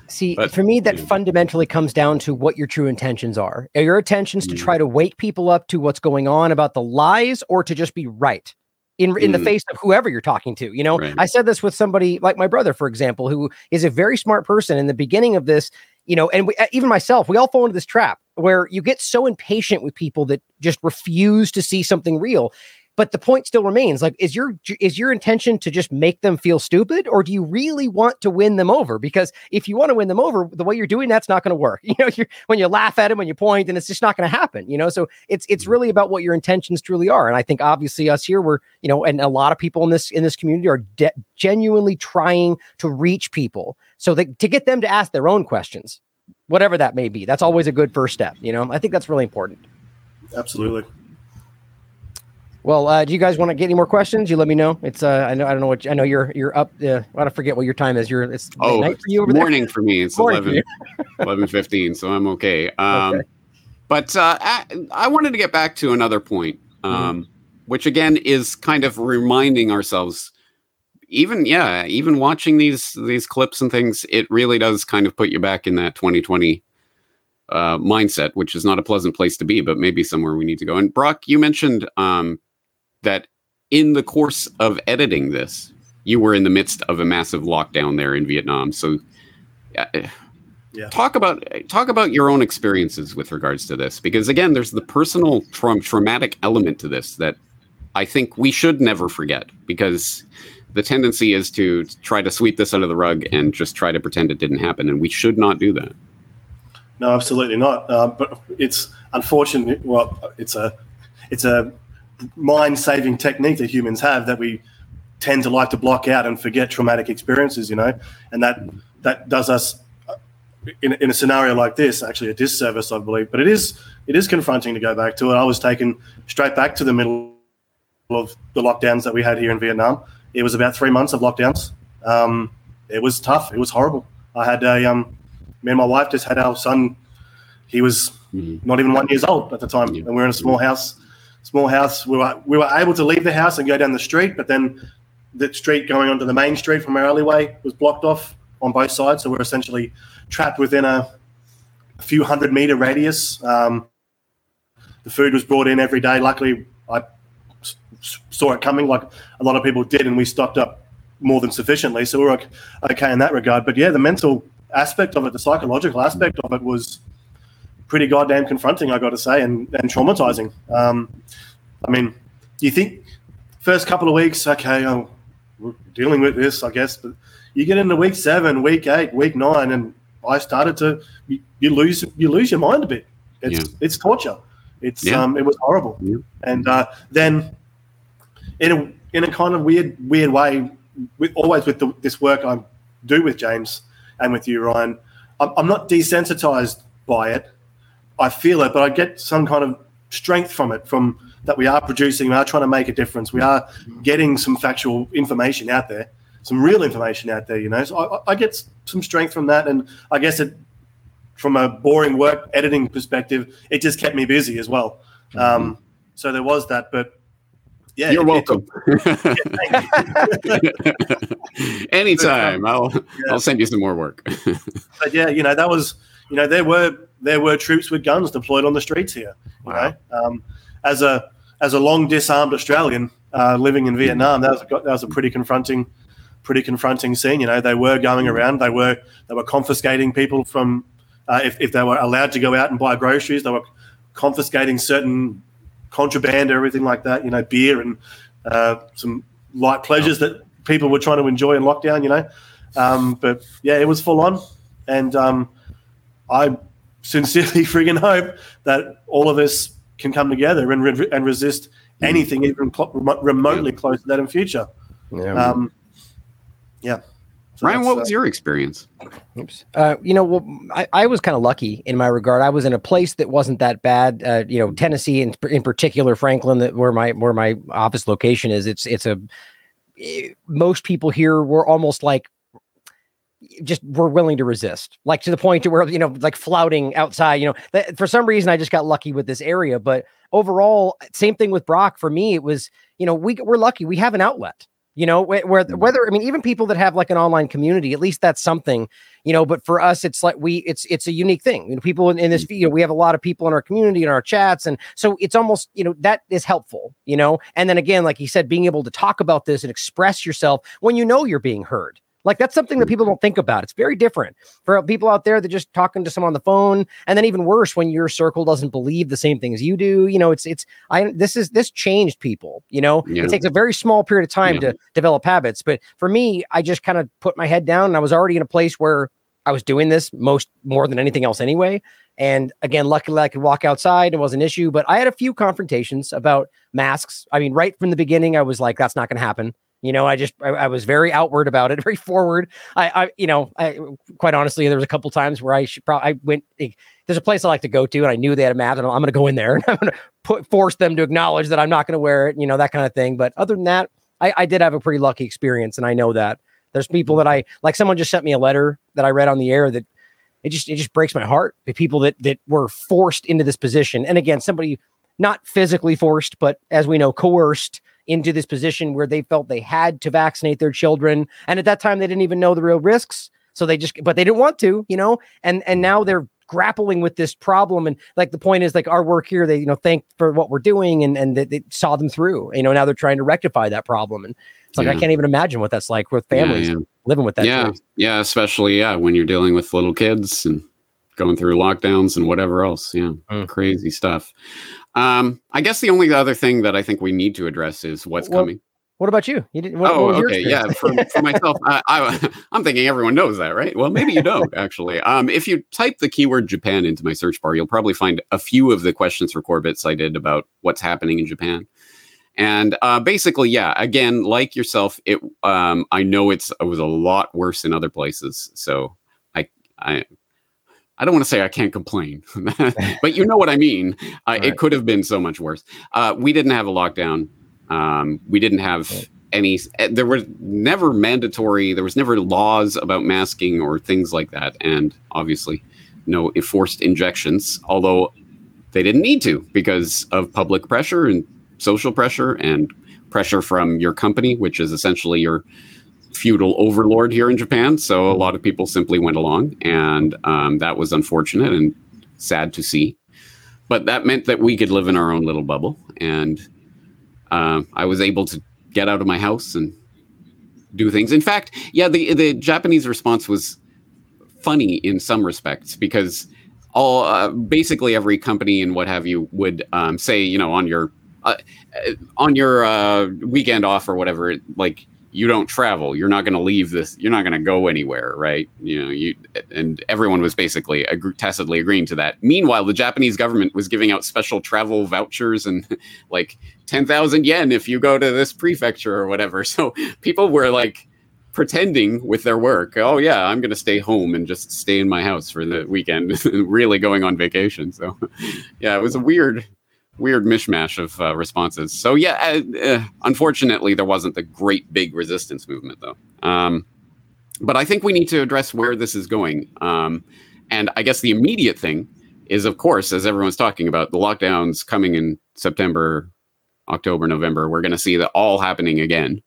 See but, for me that yeah. fundamentally comes down to what your true intentions are. Are your intentions to mm. try to wake people up to what's going on about the lies or to just be right in in mm. the face of whoever you're talking to. You know, right. I said this with somebody like my brother, for example, who is a very smart person. In the beginning of this, you know, and we, even myself, we all fall into this trap where you get so impatient with people that just refuse to see something real but the point still remains like is your is your intention to just make them feel stupid or do you really want to win them over? Because if you want to win them over the way you're doing that's not going to work. You know when you laugh at them when you point and it's just not going to happen you know? So it's it's mm-hmm. really about what your intentions truly are and i think obviously us here we're you know and a lot of people in this in this community are de- genuinely trying to reach people so that to get them to ask their own questions whatever that may be that's always a good first step you know? I think that's really important. Absolutely well, uh, do you guys want to get any more questions? You let me know. It's uh, I know I don't know what I know you're you're up. Uh, I forget what your time is. You're it's oh, night for you over morning there? for me. It's morning 11, 11 15, so I'm okay. Um, okay. But uh, I, I, wanted to get back to another point, um, mm-hmm. which again is kind of reminding ourselves. Even yeah, even watching these these clips and things, it really does kind of put you back in that 2020 uh, mindset, which is not a pleasant place to be, but maybe somewhere we need to go. And Broc, you mentioned um, that in the course of editing this, you were in the midst of a massive lockdown there in Vietnam. So, uh, yeah. talk about talk about your own experiences with regards to this, because again, there's the personal tra- traumatic element to this that I think we should never forget, because the tendency is to try to sweep this under the rug and just try to pretend it didn't happen, and we should not do that. No, absolutely not. Uh, but it's unfortunate. Well, it's a it's a mind-saving technique that humans have that we tend to like to block out and forget traumatic experiences. You know, and that that does us in, in a scenario like this actually a disservice, I believe. But it is it is confronting to go back to it. I was taken straight back to the middle of the lockdowns that we had here in Vietnam. It was about three months of lockdowns. Um, it was tough. It was horrible. I had a um, me and my wife just had our son. He was mm-hmm. not even one years old at the time, yeah. and we are in a small house. Small house. We were we were able to leave the house and go down the street, but then the street going onto the main street from our alleyway was blocked off on both sides. So we're essentially trapped within a, a few hundred meter radius. Um, the food was brought in every day. Luckily, I saw it coming, like a lot of people did, and we stocked up more than sufficiently. So we we're okay in that regard. But yeah, the mental aspect of it, the psychological aspect of it was pretty goddamn confronting, I got to say, and, and traumatizing. Um, I mean, you think first couple of weeks, okay, oh, we're dealing with this, I guess, but you get into week seven, week eight, week nine, and I started to you, you lose you lose your mind a bit. It's yeah. it's torture. It's yeah. um it was horrible. Yeah. And uh, then in a in a kind of weird weird way, with always with the, this work I do with James, and with you, Ryan. I'm, I'm not desensitized by it. I feel it, but I get some kind of strength from it, from that we are producing, we are trying to make a difference, we are getting some factual information out there, some real information out there, you know. So I, I get some strength from that, and I guess it, from a boring work editing perspective, it just kept me busy as well. Mm-hmm. Um, so there was that, but yeah, you're welcome. Anytime, I'll yeah. I'll send you some more work. but yeah, you know that was you know there were there were troops with guns deployed on the streets here. You wow. know, um, as a as a long disarmed Australian uh, living in Vietnam, that was a, that was a pretty confronting pretty confronting scene. You know, they were going around, they were they were confiscating people from uh, if if they were allowed to go out and buy groceries, they were confiscating certain contraband or everything like that. You know, beer and uh, some light pleasures that people were trying to enjoy in lockdown. You know, um, but yeah, it was full on, and um, I sincerely friggin' hope that all of us can come together and re- and resist anything even cl- remotely close to that in future. Yeah. Um, yeah. So Ryan, what was uh, your experience? Oops. Uh, you know, well, I, I was kind of lucky in my regard. I was in a place that wasn't that bad. Uh, you know, Tennessee, in, in particular, Franklin, that where my where my office location is. It's it's a eh, most people here were almost like just were willing to resist, like to the point to where you know, like flouting outside. You know, that, for some reason, I just got lucky with this area. But overall, same thing with Broc. For me, it was you know we we're lucky we have an outlet you know where, mm-hmm. whether i mean even people that have like an online community at least that's something you know but for us it's like we it's it's a unique thing you know people in, in this mm-hmm. you know we have a lot of people in our community in our chats and so it's almost you know that is helpful you know and then again like he said being able to talk about this and express yourself when you know you're being heard like that's something that people don't think about. It's very different for people out there that just talking to someone on the phone, and then even worse when your circle doesn't believe the same things you do. You know, it's it's I this is this changed people. You know, yeah. it takes a very small period of time yeah. to develop habits, but for me, I just kind of put my head down, and I was already in a place where I was doing this most more than anything else anyway. And again, luckily I could walk outside. It was an issue, but I had a few confrontations about masks. I mean, right from the beginning, I was like, that's not going to happen. You know, I just I, I, was very outward about it, very forward. I, I you know, I quite honestly, there was a couple times where I should probably I went. Eh, there's a place I like to go to, and I knew they had a mask, and I'm going to go in there and I'm going to put force them to acknowledge that I'm not going to wear it. You know, that kind of thing. But other than that, I, I did have a pretty lucky experience, and I know that there's people that I like. Someone just sent me a letter that I read on the air that it just it just breaks my heart. The people that that were forced into this position, and again, somebody not physically forced, but as we know, coerced into this position where they felt they had to vaccinate their children, and at that time they didn't even know the real risks, so they just but they didn't want to, you know, and and now they're grappling with this problem and like the point is like our work here they you know thank for what we're doing and and they, they saw them through you know now they're trying to rectify that problem and it's like yeah. I can't even imagine what that's like with families yeah, yeah. living with that. Yeah, choice. yeah, especially yeah when you're dealing with little kids and going through lockdowns and whatever else. Yeah, mm. crazy stuff. Um, I guess the only other thing that I think we need to address is what's well, coming. What about you? You didn't. What, oh, what okay, yeah. For, for myself, I, I, am thinking everyone knows that, right? Well, maybe you don't actually. Um, if you type the keyword Japan into my search bar, you'll probably find a few of the questions for Corbett I did about what's happening in Japan. And uh, basically, yeah, again, like yourself, it um, I know it's it was a lot worse in other places. So I I I don't want to say I can't complain, but you know what I mean. Uh, right. It could have been so much worse. Uh, we didn't have a lockdown. Um, we didn't have right. any. Eh, there were never mandatory. There was never laws about masking or things like that, and obviously, no enforced injections. Although they didn't need to because of public pressure and social pressure and pressure from your company, which is essentially your feudal overlord here in Japan. So a lot of people simply went along, and um, that was unfortunate and sad to see. But that meant that we could live in our own little bubble, and uh, I was able to get out of my house and do things. In fact, yeah, the the Japanese response was funny in some respects because all uh, basically every company and what have you would um, say, you know, on your uh, on your uh, weekend off or whatever, like you don't travel, you're not going to leave this, you're not going to go anywhere, right? You know, you and everyone was basically tacitly agreeing to that. Meanwhile, the Japanese government was giving out special travel vouchers and like ten thousand yen if you go to this prefecture or whatever. So people were like pretending with their work, oh yeah, I'm going to stay home and just stay in my house for the weekend, really going on vacation. So yeah, it was a weird weird mishmash of uh, responses. So yeah, uh, unfortunately, there wasn't the great big resistance movement though. Um, but I think we need to address where this is going. Um, and I guess the immediate thing is, of course, as everyone's talking about, the lockdowns coming in September, October, November. We're going to see that all happening again.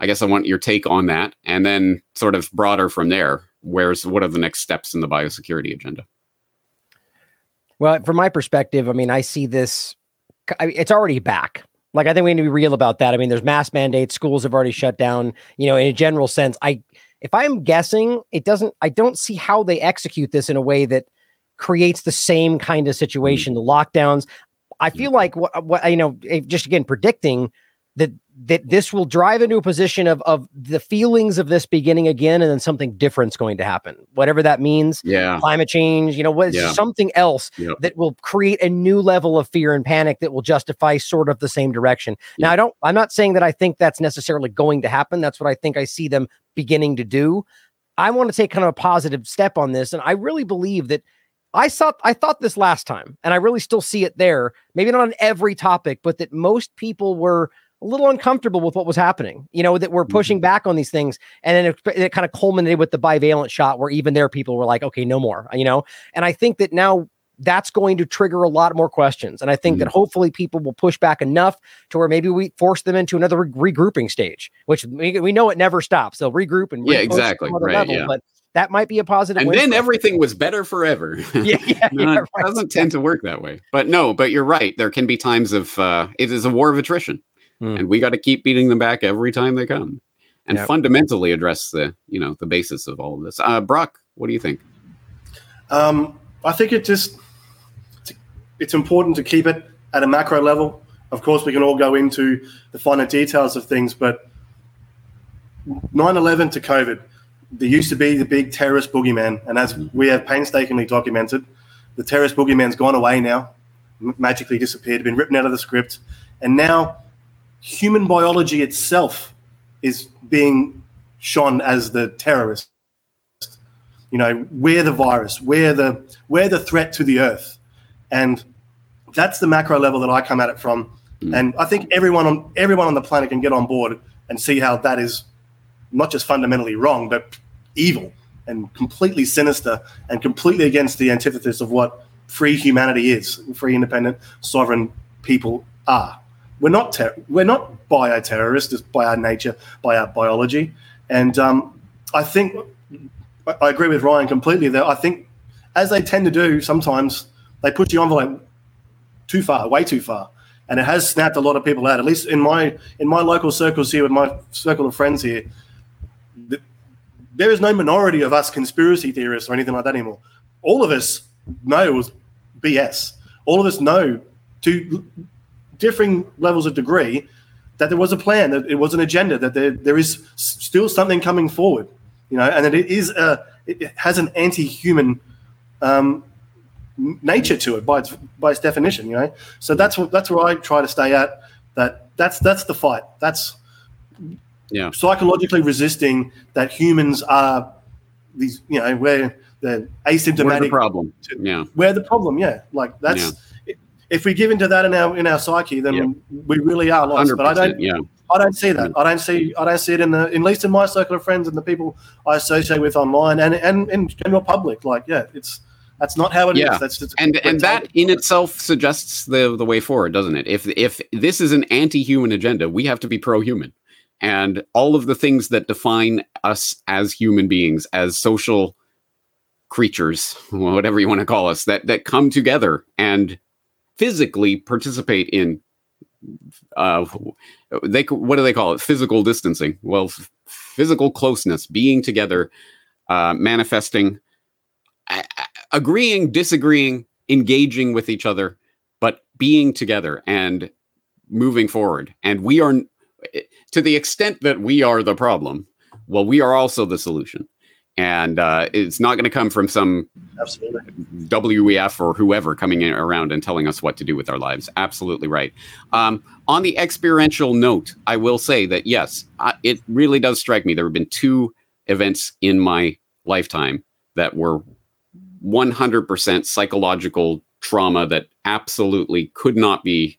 I guess I want your take on that, and then sort of broader from there. Where's what are the next steps in the biosecurity agenda? Well, from my perspective, I mean, I see this it's already back. Like I think we need to be real about that. I mean, there's mass mandates, schools have already shut down. You know, in a general sense, I if I'm guessing, it doesn't. I don't see how they execute this in a way that creates the same kind of situation. Mm-hmm. The lockdowns. I feel like what, what you know, just again predicting that that this will drive into a position of of the feelings of this beginning again and then something different's going to happen whatever that means yeah climate change you know what yeah. something else yep. that will create a new level of fear and panic that will justify sort of the same direction yep. now i don't i'm not saying that i think that's necessarily going to happen that's what i think i see them beginning to do i want to take kind of a positive step on this and i really believe that I thought I thought this last time, and I really still see it there. Maybe not on every topic, but that most people were a little uncomfortable with what was happening, you know, that we're pushing mm-hmm. back on these things. And then it, it kind of culminated with the bivalent shot where even there people were like, okay, no more, you know? And I think that now that's going to trigger a lot more questions. And I think mm-hmm. that hopefully people will push back enough to where maybe we force them into another re- regrouping stage, which we, we know it never stops. They'll regroup and yeah, exactly. Right. Level, yeah. But that might be a positive. And then everything was better forever. yeah, yeah, no, yeah it doesn't tend to work that way. But no, but you're right. There can be times of uh, it is a war of attrition mm. and we got to keep beating them back every time they come, and yep. fundamentally address the you know the basis of all of this. Uh, Broc, what do you think? Um, I think it just it's important to keep it at a macro level. Of course, we can all go into the finer details of things, but 9/11 to COVID, there used to be the big terrorist boogeyman, and as we have painstakingly documented, the terrorist boogeyman's gone away now, magically disappeared, been written out of the script, and now human biology itself is being shone as the terrorist. You know, we're the virus, we're the we're the threat to the earth, and that's the macro level that I come at it from. Mm. And I think everyone on everyone on the planet can get on board and see how that is not just fundamentally wrong, but evil and completely sinister and completely against the antithesis of what free humanity is, free, independent, sovereign people are. We're not ter- we're not bioterrorists by our nature, by our biology, and um, I think I agree with Ryan completely. That I think, as they tend to do, sometimes they push the envelope too far, way too far, and it has snapped a lot of people out. At least in my in my local circles here, with my circle of friends here, there is no minority of us conspiracy theorists or anything like that anymore. All of us know it was BS. All of us know to differing levels of degree that there was a plan, that it was an agenda, that there, there is still something coming forward, you know, and that it is a, it has an anti-human um, nature to it by its by its definition, you know. So that's what that's where I try to stay at. That that's that's the fight. That's yeah psychologically resisting that humans are these, you know, where the asymptomatic we're the problem. Yeah, we're the problem. Yeah, like that's. Yeah if we give into that in our in our psyche, then we really are lost. But I don't. Yeah. I don't see that. I don't see. I don't see it in the, at least in my circle of friends and the people I associate with online and and in general public. Like, yeah, it's that's not how it yeah. is. That's just and and that in itself suggests the the way forward, doesn't it? If if this is an anti-human agenda, we have to be pro-human, and all of the things that define us as human beings, as social creatures, whatever you want to call us, that that come together and physically participate in uh, they what do they call it? Physical distancing. Well, f- physical closeness, being together, uh, manifesting, a- agreeing, disagreeing, engaging with each other, but being together and moving forward. And we are, to the extent that we are the problem, well, we are also the solution and uh, it's not going to come from some Absolutely. WEF or whoever coming in around and telling us what to do with our lives. Absolutely right. Um, on the experiential note, I will say that yes, I, it really does strike me. There have been two events in my lifetime that were 100% psychological trauma that absolutely could not be.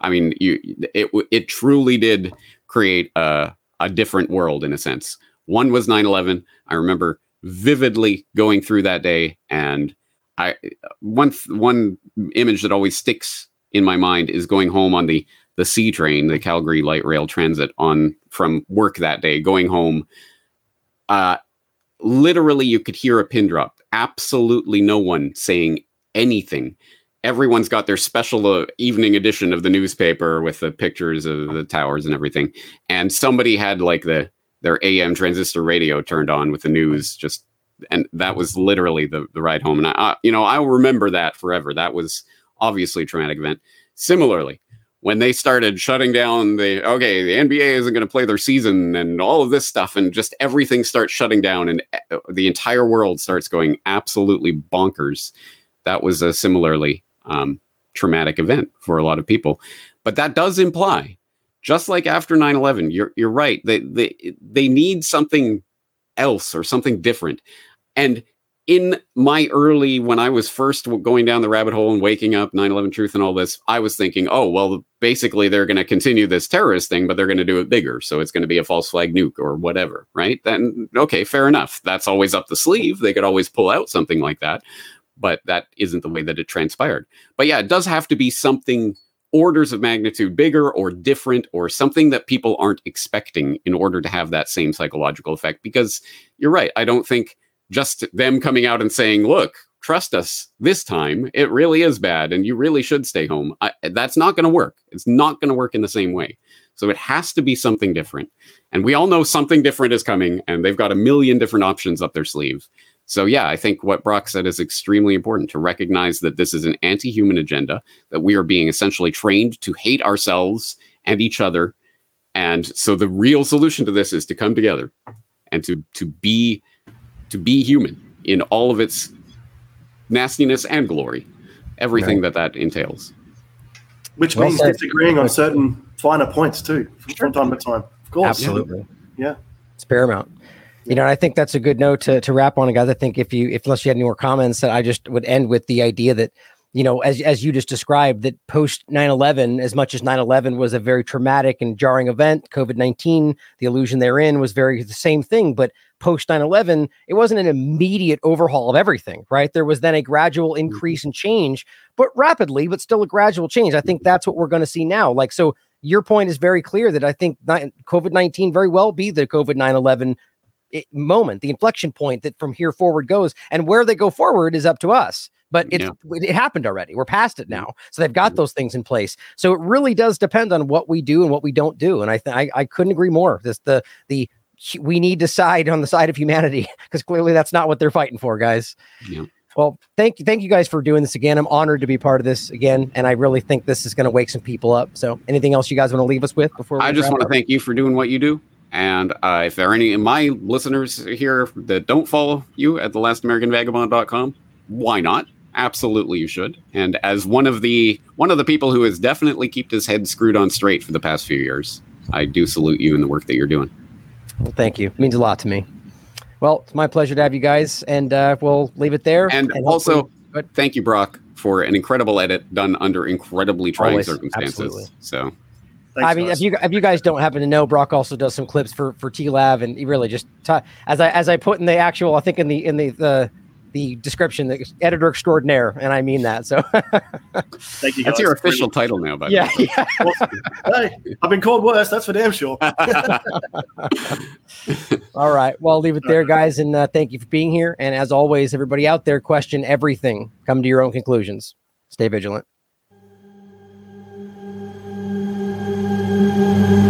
I mean, you, it it truly did create a, a different world in a sense. One was 9 11. I remember vividly going through that day. And I one one image that always sticks in my mind is going home on the the C train, the Calgary Light Rail Transit, on from work that day, going home. Uh, literally, you could hear a pin drop. Absolutely no one saying anything. Everyone's got their special uh, evening edition of the newspaper with the pictures of the towers and everything. And somebody had like the their AM transistor radio turned on with the news just and that was literally the, the ride home. And I, I you know I'll remember that forever. That was obviously a traumatic event. Similarly when they started shutting down the okay the NBA isn't going to play their season and all of this stuff and just everything starts shutting down and eh, the entire world starts going absolutely bonkers. That was a similarly um, traumatic event for a lot of people. But that does imply just like after 9-11 you're, you're right. They, they, they need something else or something different. And in my early when i was first going down the rabbit hole and waking up 9-11 truth and all this i was thinking oh well basically they're going to continue this terrorist thing but they're going to do it bigger. So it's going to be a false flag nuke or whatever right? Then okay fair enough. That's always up the sleeve. They could always pull out something like that but that isn't the way that it transpired. But yeah it does have to be something orders of magnitude bigger or different or something that people aren't expecting in order to have that same psychological effect. Because you're right. I don't think just them coming out and saying, look, trust us this time, it really is bad and you really should stay home. I, that's not going to work. It's not going to work in the same way. So it has to be something different. And we all know something different is coming and they've got a million different options up their sleeve. So, yeah, I think what Broc said is extremely important to recognize that this is an anti human agenda, that we are being essentially trained to hate ourselves and each other. And so the real solution to this is to come together and to, to be to be human in all of its nastiness and glory, everything right. that that entails. Which well means said. disagreeing on certain finer points too, from time to time. Of course. Absolutely. Yeah. It's paramount. You know, I think that's a good note to, to wrap on, guys. I think if you, if unless you had any more comments, that I just would end with the idea that, you know, as as you just described, that post 9/11, as much as 9/11 was a very traumatic and jarring event, COVID 19, the illusion therein was very the same thing. But post 9/11, it wasn't an immediate overhaul of everything, right? There was then a gradual Mm-hmm. increase and change, but rapidly, but still a gradual change. I think that's what we're going to see now. Like so. Your point is very clear that I think COVID 19 very well be the COVID 9 11 moment, the inflection point that from here forward goes. And where they go forward is up to us but it's it happened already. We're past it now, so they've got those things in place. So it really does depend on what we do and what we don't do. And I think I, I couldn't agree more. This the the we need to side on the side of humanity because clearly that's not what they're fighting for, guys. Yeah. Well, thank you, thank you guys for doing this again. I'm honored to be part of this again, and I really think this is going to wake some people up. So, anything else you guys want to leave us with before? I just want to thank you for doing what you do. And uh, if there are any of my listeners here that don't follow you at thelastAmericanVagabond.com, why not? Absolutely, you should. And as one of the one of the people who has definitely kept his head screwed on straight for the past few years, I do salute you in the work that you're doing. Well, thank you. It means a lot to me. Well, it's my pleasure to have you guys, and uh, we'll leave it there. And, and also, thank you, Broc, for an incredible edit done under incredibly trying Always, circumstances. absolutely. So. I mean, if you if you guys don't happen to know, Broc also does some clips for for TLAV, and he really just t- as I as I put in the actual, I think in the in the the the description, the editor extraordinaire, and I mean that. So, thank you. That's your official title now, by the yeah, way. yeah. hey, I've been called worse. That's for damn sure. All right. Well, I'll leave it there, guys, and uh, thank you for being here. And as always, everybody out there, question everything. Come to your own conclusions. Stay vigilant. Thank you.